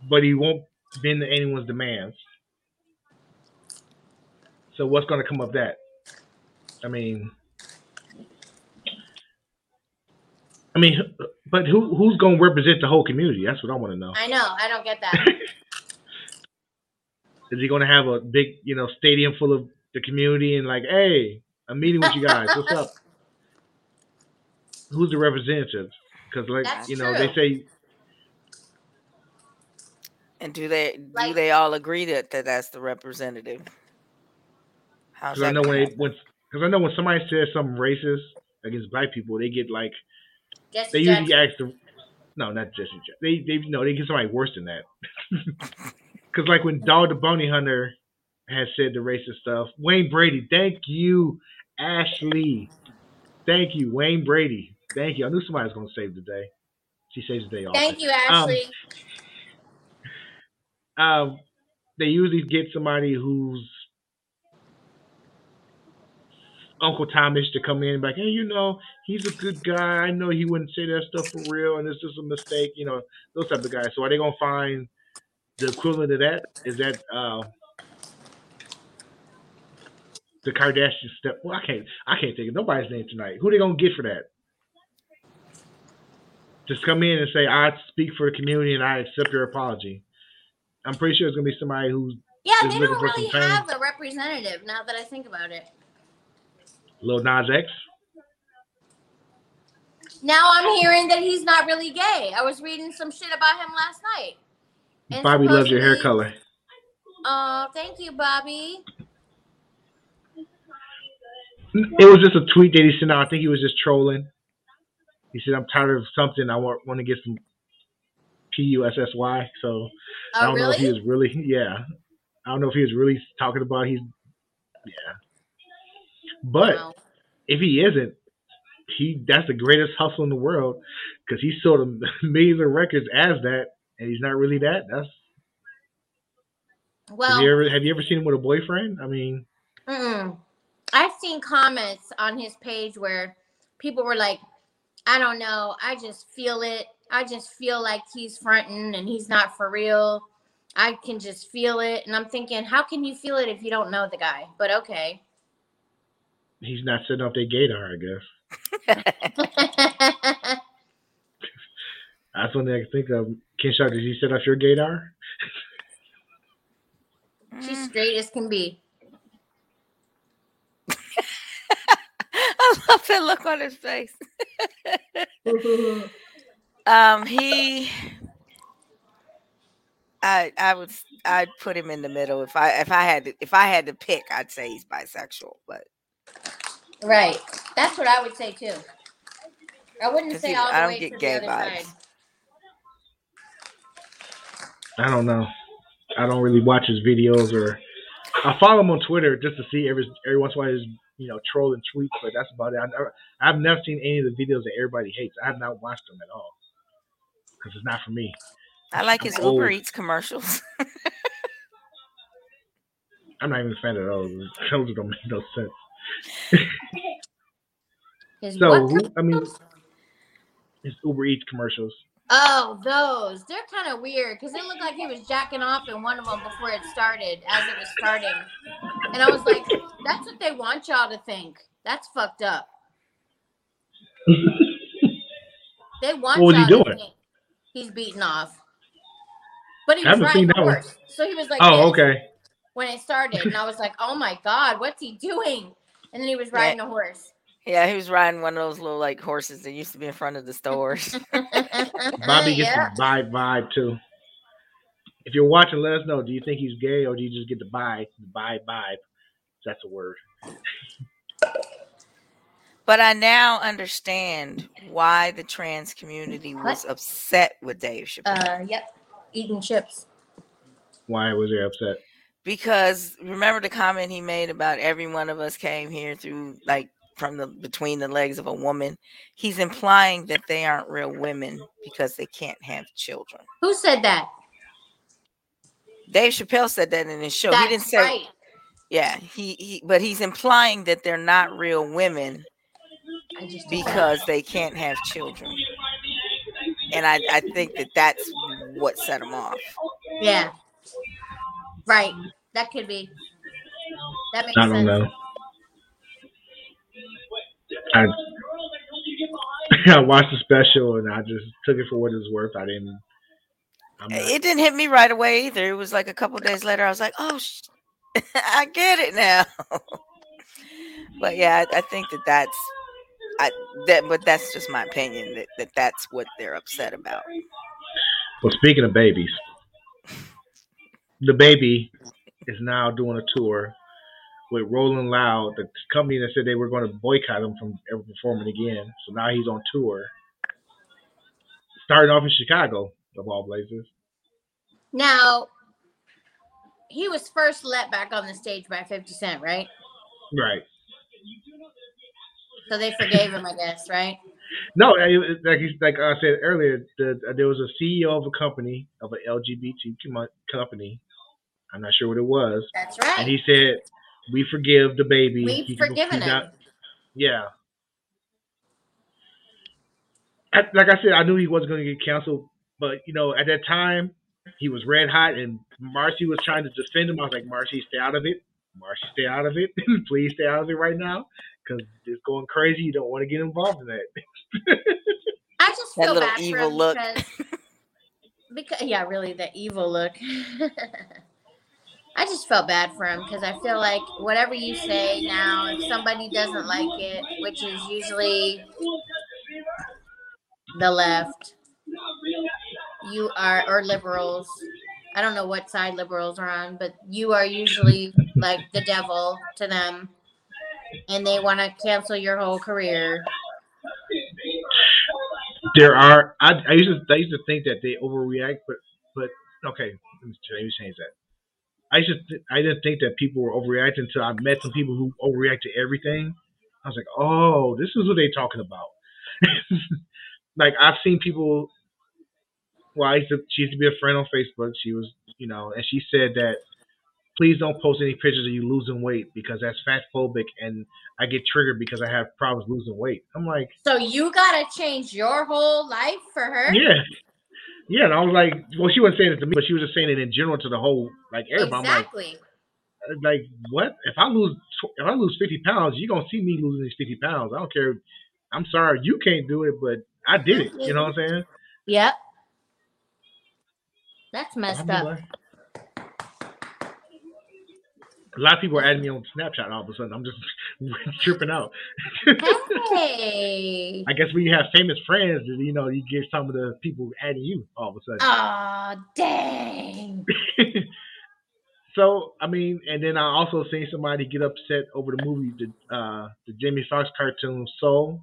Speaker 1: but he won't bend to anyone's demands. So what's going to come of that? I mean, I mean, but who who's going to represent the whole community? That's what I want to know.
Speaker 2: I know. I don't get that. <laughs>
Speaker 1: Is he going to have a big, you know, stadium full of the community and like, hey, I'm meeting with you guys. <laughs> What's up? Who's the representative? Because like,
Speaker 2: That's
Speaker 1: you know,
Speaker 2: true.
Speaker 1: they say
Speaker 3: And do they do
Speaker 2: Like-
Speaker 3: they all agree that, that that's the representative? How's
Speaker 1: because I know when
Speaker 3: gonna
Speaker 1: when because I know when somebody says something racist against black people, they get like
Speaker 2: Just
Speaker 1: they usually ask the no, not Jesse. Jackson. They they no, they get somebody worse than that. <laughs> Because like when Dog the Bounty Hunter has said the racist stuff, Wayne Brady, thank you, Ashley, thank you, Wayne Brady, thank you. I knew somebody was gonna save the day. She saves the day off.
Speaker 2: Thank you, Ashley.
Speaker 1: um, they usually get somebody who's Uncle Thomas to come in and be like, hey, you know, he's a good guy. I know he wouldn't say that stuff for real, and it's just a mistake. You know, those type of guys. So are they gonna find the equivalent of that? Is that uh, the Kardashian step? Well, I can't. I can't think of nobody's name tonight. Who they gonna get for that? Just come in and say, I speak for the community and I accept your apology. I'm pretty sure it's gonna be somebody who's
Speaker 2: yeah, they don't really have a representative now that I think about it.
Speaker 1: Lil Nas X.
Speaker 2: Now I'm hearing that he's not really gay. I was reading some shit about him last night. And
Speaker 1: Bobby loves your hair color.
Speaker 2: Oh, thank you, Bobby.
Speaker 1: It was just a tweet that he sent out. I think he was just trolling. He said, "I'm tired of something. I want want to get some P U S S Y." So oh, I
Speaker 2: Oh,
Speaker 1: don't know if he
Speaker 2: really?
Speaker 1: was really, yeah. I don't know if he was really talking about he's, yeah. But
Speaker 2: Wow.
Speaker 1: if he isn't, he that's the greatest hustle in the world because he sold a <laughs> millions of records as that, and he's not really that. That's have
Speaker 2: Well,
Speaker 1: you ever have you ever seen him with a boyfriend? I mean,
Speaker 2: Mm-mm. Seen comments on his page where people were like, I don't know, I just feel it. I just feel like he's fronting and he's not for real. I can just feel it. And I'm thinking, how can you feel it if you don't know the guy? But okay.
Speaker 1: he's not setting up their gaydar, I guess. <laughs> That's one thing I can think of. Ken Sharp, did he set up your gaydar?
Speaker 2: She's straight as can be.
Speaker 3: I love that look on his face. <laughs> um, he, I, I would, I'd put him in the middle. If I, if I had, to, if I had to pick, I'd say he's bisexual. But
Speaker 2: Right. That's what I would say too. I wouldn't say
Speaker 3: he-
Speaker 2: all the
Speaker 3: I don't
Speaker 2: way
Speaker 3: get
Speaker 2: to
Speaker 3: gay
Speaker 2: the other
Speaker 3: vibes.
Speaker 2: side.
Speaker 1: I don't know. I don't really watch his videos or I follow him on Twitter just to see every every once in a while his you know trolling tweets, but that's about it. I never, I've never seen any of the videos that everybody hates. I have not watched them at all because it's not for me.
Speaker 3: I like his
Speaker 1: old.
Speaker 3: Uber Eats commercials. <laughs>
Speaker 1: I'm not even a fan of those. <laughs> Those don't make no sense. <laughs> So who, I mean,
Speaker 2: commercials?
Speaker 1: his Uber Eats commercials.
Speaker 2: Oh, those. They're kind of weird because it looked like he was jacking off in one of them before it started, as it was starting. And I was like, that's what they want y'all to think. That's fucked up. They want
Speaker 1: What was
Speaker 2: y'all to
Speaker 1: doing?
Speaker 2: think he's beating off. But he was
Speaker 1: haven't
Speaker 2: riding
Speaker 1: seen
Speaker 2: a
Speaker 1: that one.
Speaker 2: horse. So he was like,
Speaker 1: oh,
Speaker 2: this
Speaker 1: okay.
Speaker 2: when it started. And I was like, oh my God, what's he doing? And then he was
Speaker 3: Yeah.
Speaker 2: riding a horse.
Speaker 3: yeah, he was riding one of those little like horses that used to be in front of the stores.
Speaker 1: Bobby gets <laughs>
Speaker 2: yeah.
Speaker 1: the vibe vibe too. If you're watching, let us know. Do you think he's gay or do you just get the vibe, the vibe vibe? That's a word.
Speaker 3: But I now understand why the trans community was upset with Dave Chappelle.
Speaker 2: Uh, yep. Eating chips.
Speaker 1: Why was they upset?
Speaker 3: because remember the comment he made about every one of us came here through like from the between the legs of a woman. He's implying that they aren't real women because they can't have children.
Speaker 2: Who said that?
Speaker 3: Dave Chappelle said that in his show.
Speaker 2: That's
Speaker 3: he didn't say
Speaker 2: right.
Speaker 3: yeah, he, he but he's implying that they're not real women because they can't have children. And I, I think that that's what set him off.
Speaker 2: Yeah. Right. That could be. That makes
Speaker 1: I don't
Speaker 2: sense.
Speaker 1: know. I <laughs> I watched the special and I just took it for what it's worth. I didn't. Not,
Speaker 3: It didn't hit me right away either. It was like a couple days later. I was like, "Oh, sh- <laughs> I get it now." <laughs> but yeah, I, I think that that's I that, but that's just my opinion that, that that's what they're upset about.
Speaker 1: well, speaking of babies, DaBaby is now doing a tour with Rolling Loud, the company that said they were going to boycott him from ever performing again. So now he's on tour, starting off in Chicago, of all places.
Speaker 2: Now, he was first let back on the stage by 50 Cent, right?
Speaker 1: Right.
Speaker 2: So they forgave him, I guess, right?
Speaker 1: No, like he's- like I said earlier, the, uh, there was a CEO of a company of an LGBT company. I'm not sure what it was,
Speaker 2: That's right.
Speaker 1: and he said, "We forgive DaBaby.
Speaker 2: We've
Speaker 1: He
Speaker 2: forgiven him.
Speaker 1: yeah. I, like I said, I knew he wasn't going to get canceled, but you know, at that time, he was red hot, and Marcy was trying to defend him. I was like, Marcy, stay out of it. Marcy, stay out of it. <laughs> Please stay out of it right now, because it's going crazy. You don't want to get involved in that. <laughs>
Speaker 2: I just
Speaker 3: That
Speaker 2: feel
Speaker 3: little
Speaker 2: bad for him
Speaker 3: look.
Speaker 2: because, <laughs> because yeah, really the evil look. I just felt bad for him because I feel like whatever you say now, if somebody doesn't like it, which is usually the left, you are or liberals. I don't know what side liberals are on, but you are usually like the devil to them, and they want to cancel your whole career.
Speaker 1: there are I, I used to I used to think that they overreact, but but okay, let me, change that. I th- I didn't think that people were overreacting until I met some people who overreact to everything. I was like, oh, this is what they're talking about. <laughs> like I've seen people. Well, I used to, she used to be a friend on Facebook. She was, you know, and she said that please don't post any pictures of you losing weight because that's fat phobic, and I get triggered because I have problems losing weight. I'm like,
Speaker 2: So you gotta change your whole life for her.
Speaker 1: yeah. Yeah, and I was like, well, she wasn't saying it to me, but she was just saying it in general to the whole, like everybody.
Speaker 2: exactly.
Speaker 1: I'm like, uh, like what? If I lose, if I lose 50 pounds, you're gonna see me losing these 50 pounds. I don't care. I'm sorry, you can't do it, but I did it. You know what I'm saying?
Speaker 2: Yep. That's messed up.
Speaker 1: A lot of people are adding me on Snapchat all of a sudden. I'm just <laughs> tripping out.
Speaker 2: Hey. <laughs>
Speaker 1: I guess when you have famous friends, you know, you get some of the people adding you all of a sudden.
Speaker 2: Oh dang. <laughs>
Speaker 1: so I mean, and then I also seen somebody get upset over the movie, the uh, the Jamie Foxx cartoon Soul.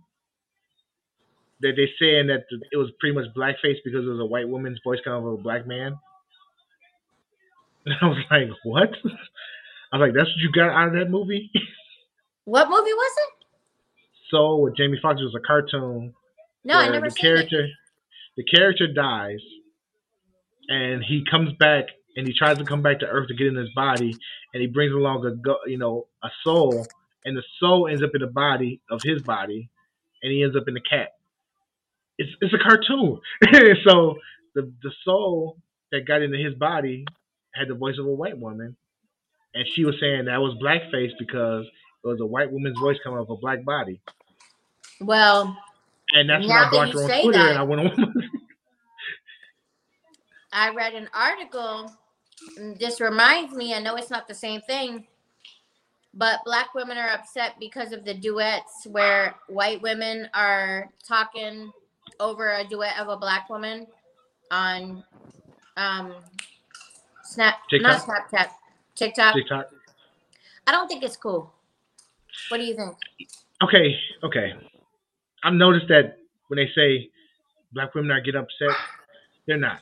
Speaker 1: That they saying that it was pretty much blackface because it was a white woman's voice coming from a black man. <laughs> And I was like, what? I was like, that's what you got out of that movie? <laughs>
Speaker 2: What movie was it?
Speaker 1: Soul with Jamie Foxx was a cartoon
Speaker 2: No, I never
Speaker 1: the character the character dies and he comes back and he tries to come back to earth to get in his body and he brings along a you know a soul and the soul ends up in the body of his body and he ends up in the cat it's it's a cartoon <laughs> so the the soul that got into his body had the voice of a white woman and she was saying that was blackface because it was a white woman's voice coming off a black body.
Speaker 2: Well,
Speaker 1: and that's when I blocked her on Twitter
Speaker 2: that-
Speaker 1: and I went on
Speaker 2: I read an article. and This reminds me, I know it's not the same thing, but black women are upset because of the duets where white women are talking over a duet of a black woman on um Snap not Snapchat, TikTok.
Speaker 1: TikTok.
Speaker 2: I don't think it's cool. What do you think?
Speaker 1: Okay, okay. I've noticed that when they say black women are getting upset, they're not.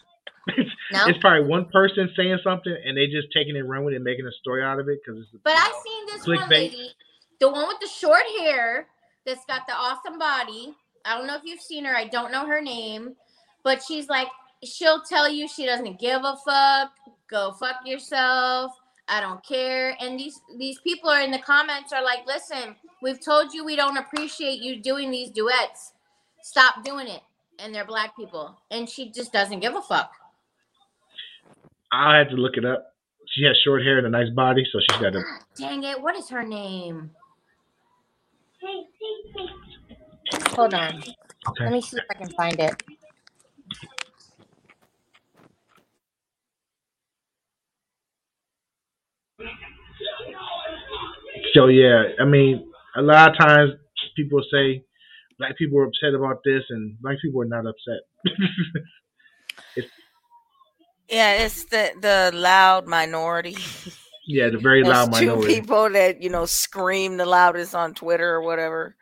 Speaker 1: It's, <laughs>
Speaker 2: No?
Speaker 1: it's probably one person saying something and they just taking it and running with it and making a story out of it because it's.
Speaker 2: But I
Speaker 1: know,
Speaker 2: seen this one lady, the one with the short hair that's got the awesome body. I don't know if you've seen her. I don't know her name, but she's like, she'll tell you she doesn't give a fuck. Go fuck yourself. I don't care. And these these people are in the comments are like, listen, we've told you we don't appreciate you doing these duets. Stop doing it. And they're black people, and she just doesn't give a fuck.
Speaker 1: I had to look it up. She has short hair and a nice body, so she's got a.
Speaker 2: Dang it! What is her name? Hold on. Let me see if I can find it.
Speaker 1: So yeah, I mean, a lot of times people say black people are upset about this, and black people are not upset. <laughs>
Speaker 3: Yeah, it's the the loud minority.
Speaker 1: yeah, the very <laughs>
Speaker 3: Those
Speaker 1: loud
Speaker 3: two people that you know scream the loudest on Twitter or whatever.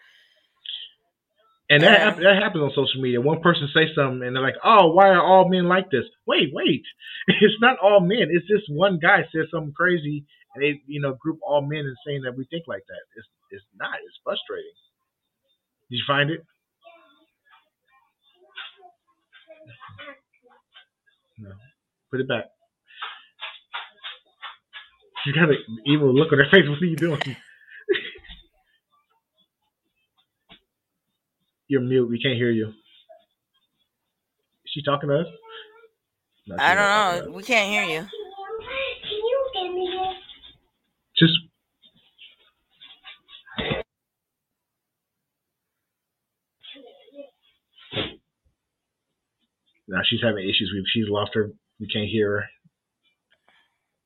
Speaker 1: And that,
Speaker 3: Yeah.
Speaker 1: that happens on social media. One person say something and they're like, "Oh, why are all men like this?" Wait, wait, <laughs> it's not all men. It's just one guy says something crazy, and they, you know, group all men and saying that we think like that. It's it's not. It's frustrating. Did you find it? No. Put it back. You got an evil look on her <laughs> face. What are you doing? You're mute. We can't hear you. Is she talking to us? No, she's
Speaker 3: I don't know. We can't hear you.
Speaker 1: Just now she's having issues. We she's lost her. We can't hear her.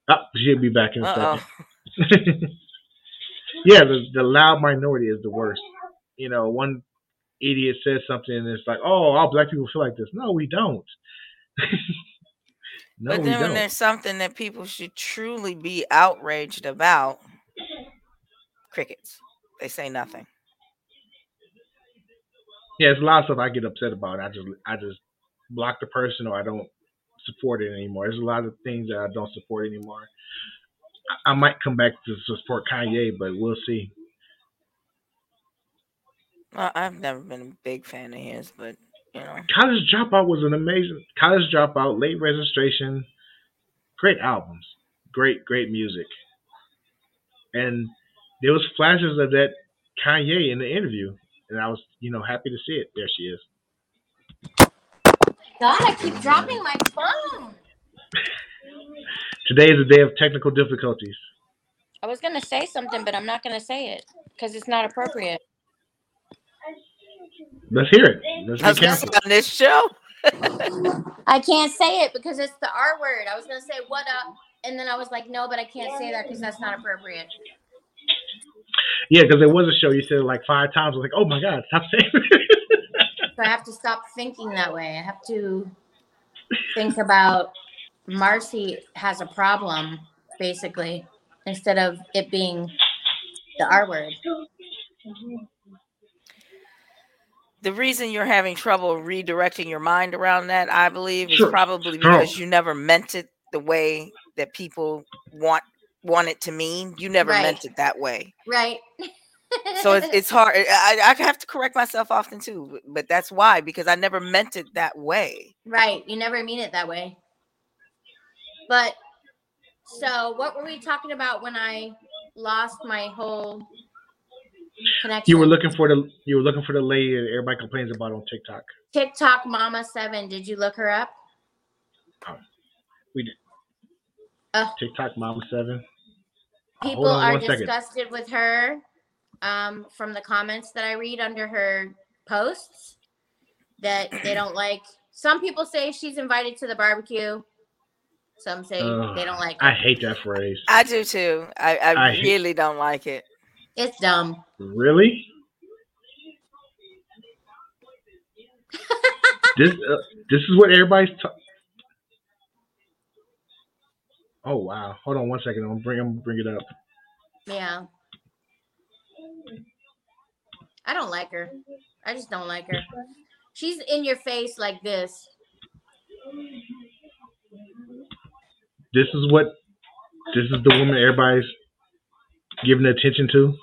Speaker 1: Oh, she'll be back in a
Speaker 3: Uh
Speaker 1: second. <laughs> yeah, the the loud minority is the worst. You know, one idiot says something and it's like, oh, all black people feel like this. No, we don't. <laughs> no,
Speaker 3: but
Speaker 1: we
Speaker 3: then when there's something that people should truly be outraged about, crickets. They say nothing.
Speaker 1: Yeah, it's a lot of stuff I get upset about. I just I just block the person or I don't support it anymore. There's a lot of things that I don't support anymore. I, I might come back to support Kanye, but we'll see.
Speaker 3: Well, I've never been a big fan of his, but you know,
Speaker 1: College Dropout was an amazing College Dropout, Late Registration, great albums, great great music, and there was flashes of that Kanye in the interview, and I was you know happy to see it. There she is.
Speaker 2: God, I keep dropping my phone.
Speaker 1: Today is a day of technical difficulties.
Speaker 2: I was gonna say something, but I'm not gonna say it because it's not appropriate.
Speaker 1: Let's hear it. Let's
Speaker 3: I was
Speaker 1: be
Speaker 3: gonna say
Speaker 1: careful.
Speaker 3: on this show. <laughs>
Speaker 2: I can't say it because it's the R word. I was gonna say what up, and then I was like, no, but I can't say that because that's not appropriate.
Speaker 1: Yeah, because there was a show you said it like five times. I was like, oh my god, stop saying it. <laughs>
Speaker 2: So I have to stop thinking that way. I have to think about Marcy has a problem, basically, instead of it being the R word. Mm-hmm.
Speaker 3: The reason you're having trouble redirecting your mind around that, I believe, is
Speaker 1: Sure.
Speaker 3: probably
Speaker 1: Sure.
Speaker 3: because you never meant it the way that people want want it to mean. You never
Speaker 2: Right.
Speaker 3: meant it that way.
Speaker 2: Right.
Speaker 3: So it's, it's hard. I, I have to correct myself often too, but that's why because I never meant it that way.
Speaker 2: right. You never mean it that way. But so what were we talking about when I lost my whole connection?
Speaker 1: you were looking for the you were looking for the lady that everybody complains about on TikTok.
Speaker 2: TikTok Mama Seven. Did you look her up?
Speaker 1: We did.
Speaker 2: Uh.
Speaker 1: TikTok Mama Seven. Uh,
Speaker 2: People
Speaker 1: hold on
Speaker 2: are
Speaker 1: one second.
Speaker 2: disgusted with her um, from the comments that I read under her posts that they don't <clears throat> like. Some people say she's invited to the barbecue. Some say
Speaker 1: Ugh,
Speaker 2: they don't like
Speaker 1: I hate that phrase.
Speaker 3: I do too. I, I,
Speaker 1: I hate-
Speaker 3: really don't like it.
Speaker 2: It's dumb.
Speaker 1: Really? this uh, this is what everybody's. Ta- oh wow! Hold on one second. I'm gonna bring I'm gonna bring it up.
Speaker 2: Yeah. I don't like her. I just don't like her. She's in your face like this.
Speaker 1: This is what this is the woman everybody's giving attention to.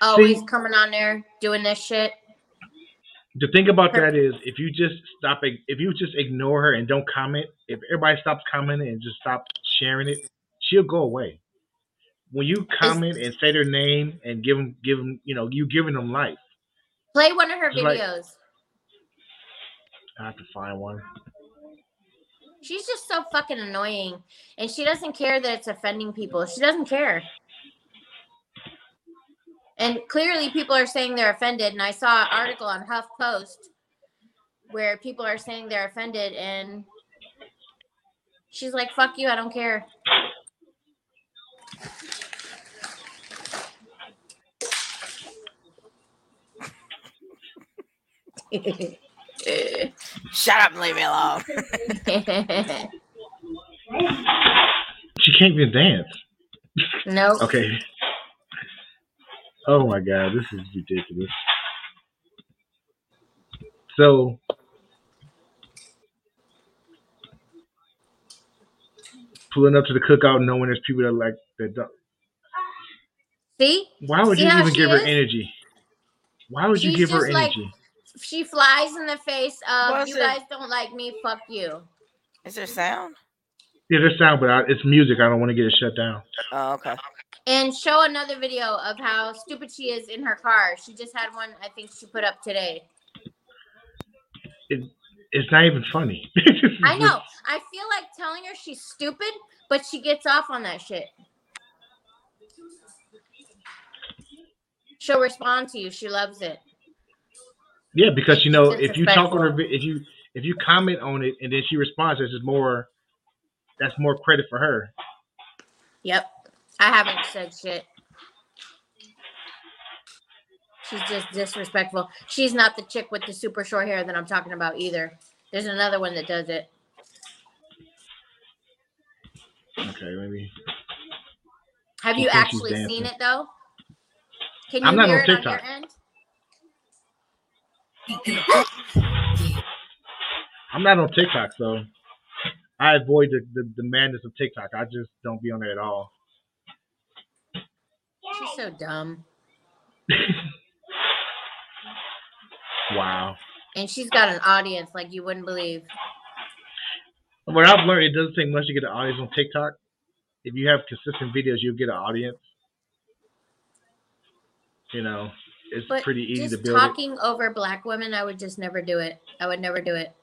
Speaker 2: Always <laughs> oh,
Speaker 1: See-
Speaker 2: coming on there doing this shit.
Speaker 1: the thing about that is if you just stop if you just ignore her and don't comment if everybody stops commenting and just stop sharing it she'll go away when you comment and say their name and give them give them you know you giving them life
Speaker 2: Play one of her
Speaker 1: It's like-
Speaker 2: videos.
Speaker 1: i have to find one
Speaker 2: She's just so fucking annoying. And she doesn't care that it's offending people. She doesn't care. And clearly people are saying they're offended. And I saw an article on HuffPost where people are saying they're offended and she's like, fuck you, I don't care. <laughs>
Speaker 3: Shut up and leave me alone. <laughs>
Speaker 1: she can't even dance
Speaker 2: nope.
Speaker 1: okay oh my god this is ridiculous so pulling up to the cookout knowing there's people that like that don't
Speaker 2: See?
Speaker 1: Why would
Speaker 2: See
Speaker 1: you even
Speaker 2: she
Speaker 1: give her energy? Why would you give her
Speaker 2: just like-
Speaker 1: energy?
Speaker 2: She flies in the face of
Speaker 3: Was
Speaker 2: you
Speaker 3: it-
Speaker 2: guys don't like me, fuck you.
Speaker 3: Is there sound?
Speaker 1: yeah, there's sound, but I, it's music. I don't want to get it shut down.
Speaker 3: Oh, okay.
Speaker 2: And show another video of how stupid she is in her car. She just had one, I think she put up today.
Speaker 1: It's not even funny. <laughs>
Speaker 2: I know. I feel like telling her she's stupid, but she gets off on that shit. She'll respond to you. She loves it.
Speaker 1: Yeah, because you know, if you talk on her, if you if you comment on it and then she responds, this is more. That's more credit for her.
Speaker 2: Yep. I haven't said shit. She's just disrespectful. She's not the chick with the super short hair that I'm talking about either. There's another one that does it.
Speaker 1: Okay, maybe.
Speaker 2: Have you actually seen it though? Can you
Speaker 1: I'm not
Speaker 2: hear
Speaker 1: on
Speaker 2: it on
Speaker 1: TikTok.
Speaker 2: your end?
Speaker 1: I'm not on TikTok, so I avoid the, the, the madness of TikTok. I just don't be on there at all.
Speaker 2: She's so dumb. <laughs>
Speaker 1: wow.
Speaker 2: And she's got an audience like you wouldn't believe.
Speaker 1: What I've learned, it doesn't take much to get an audience on TikTok. If you have consistent videos, you'll get an audience. You know, it's
Speaker 2: But
Speaker 1: pretty easy to
Speaker 2: just
Speaker 1: build it.
Speaker 2: talking over black women, I would just never do it. I would never do it.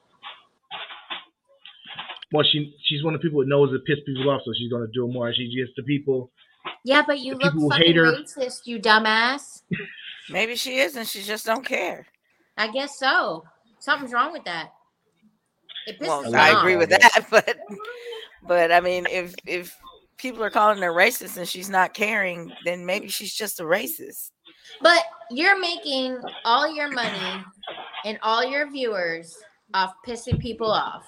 Speaker 1: Well, she she's one of the people that knows it piss people off, so she's gonna do it more. She gets the people.
Speaker 2: Yeah, but you
Speaker 1: The
Speaker 2: look fucking
Speaker 1: hate her-
Speaker 2: racist, you dumbass. <laughs>
Speaker 3: Maybe she is, and she just don't care.
Speaker 2: I guess so. Something's wrong with that. It pisses
Speaker 3: Well,
Speaker 2: me
Speaker 3: I
Speaker 2: off.
Speaker 3: agree with that, <laughs> but but I mean, if if people are calling her racist and she's not caring, then maybe she's just a racist.
Speaker 2: But you're making all your money and all your viewers off pissing people off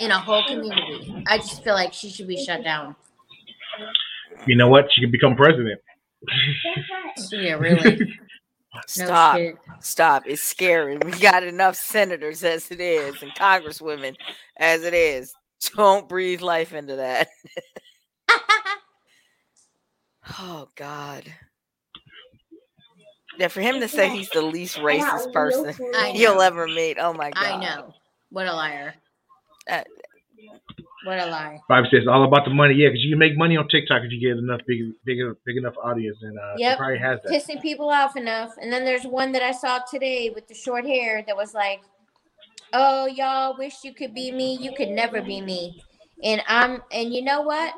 Speaker 2: in a whole community. I just feel like she should be shut down.
Speaker 1: You know what? She could become president.
Speaker 2: Yeah, really. <laughs>
Speaker 3: Stop,
Speaker 2: shit.
Speaker 3: stop! It's scary. We got enough senators as it is, and congresswomen as it is. Don't breathe life into that. <laughs> Oh God. Yeah, for him to say he's the least racist person you'll ever meet. Oh my God.
Speaker 2: I know. What a liar.
Speaker 3: Uh,
Speaker 2: What a lie.
Speaker 1: Five says all about the money. Yeah, because you can make money on TikTok if you get enough big, big, big enough audience, and uh, she
Speaker 2: Yep.
Speaker 1: probably has that.
Speaker 2: Pissing people off enough. And then there's one that I saw today with the short hair that was like, Oh, y'all wish you could be me. You could never be me. And I'm and you know what?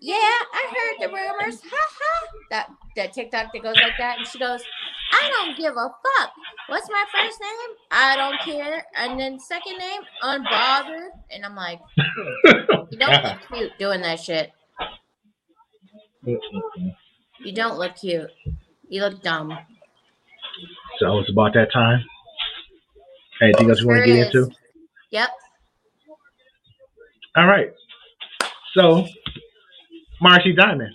Speaker 2: Yeah, I heard the rumors. Ha ha. That that TikTok that goes like that. And she goes, I don't give a fuck. What's my first name? I don't care. And then second name, unbothered. And I'm like, you don't look <laughs> cute doing that shit. You don't look cute. You look dumb.
Speaker 1: so it's about that time. Anything else you want to get
Speaker 2: is.
Speaker 1: into?
Speaker 2: Yep.
Speaker 1: All right. So Marcy Diamond.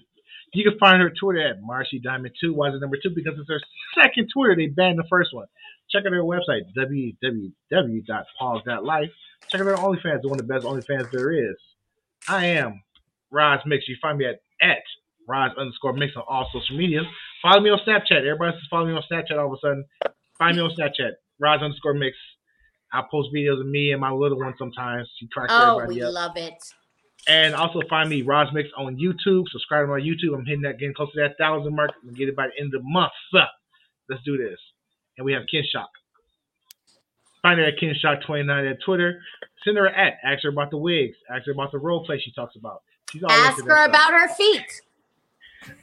Speaker 1: You can find her Twitter at Marcy Diamond 2. Why is it number two? Because it's her second Twitter. They banned the first one. Check out her website, www.pause.life. Check out her OnlyFans, the one of the best OnlyFans there is. I am Roz Mix. You find me at, at Roz underscore Mix on all social medias. Follow me on Snapchat. Everybody says follow me on Snapchat all of a sudden. Find me on Snapchat, Roz underscore Mix. I post videos of me and my little one sometimes. She cracks
Speaker 2: Oh,
Speaker 1: everybody
Speaker 2: we
Speaker 1: up.
Speaker 2: love it.
Speaker 1: And also find me, Roz Mix, on YouTube. Subscribe to my YouTube. I'm hitting that, getting close to that thousand mark. I'm get it by the end of the month. So, <laughs> let's do this. And we have Ken Shock. Find her at Ken Shock 29 at Twitter. Send her at. Ask her about the wigs. Ask her about the role play she talks about. She's all
Speaker 2: Ask her
Speaker 1: stuff.
Speaker 2: about her feet.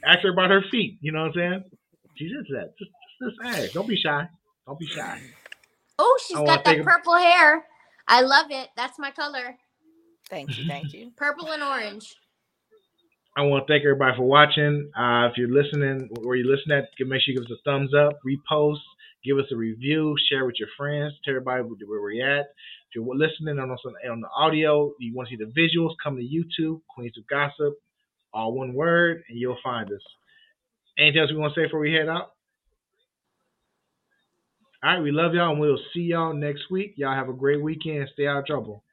Speaker 1: Ask her about her feet. You know what I'm saying? She's into that. Just, just ask. Don't be shy. Don't be shy.
Speaker 2: Oh, she's got that purple hair. I love it. That's my color.
Speaker 3: Thank you, thank you.
Speaker 2: Purple and orange.
Speaker 1: I want to thank everybody for watching. Uh, if you're listening, or you listen at, make sure you give us a thumbs up, repost, give us a review, share with your friends, tell everybody where we're at. If you're listening on, on the audio, you want to see the visuals, come to YouTube, Queens of Gossip, all one word, and you'll find us. Anything else we want to say before we head out? All right, we love y'all, and we'll see y'all next week. Y'all have a great weekend. Stay out of trouble.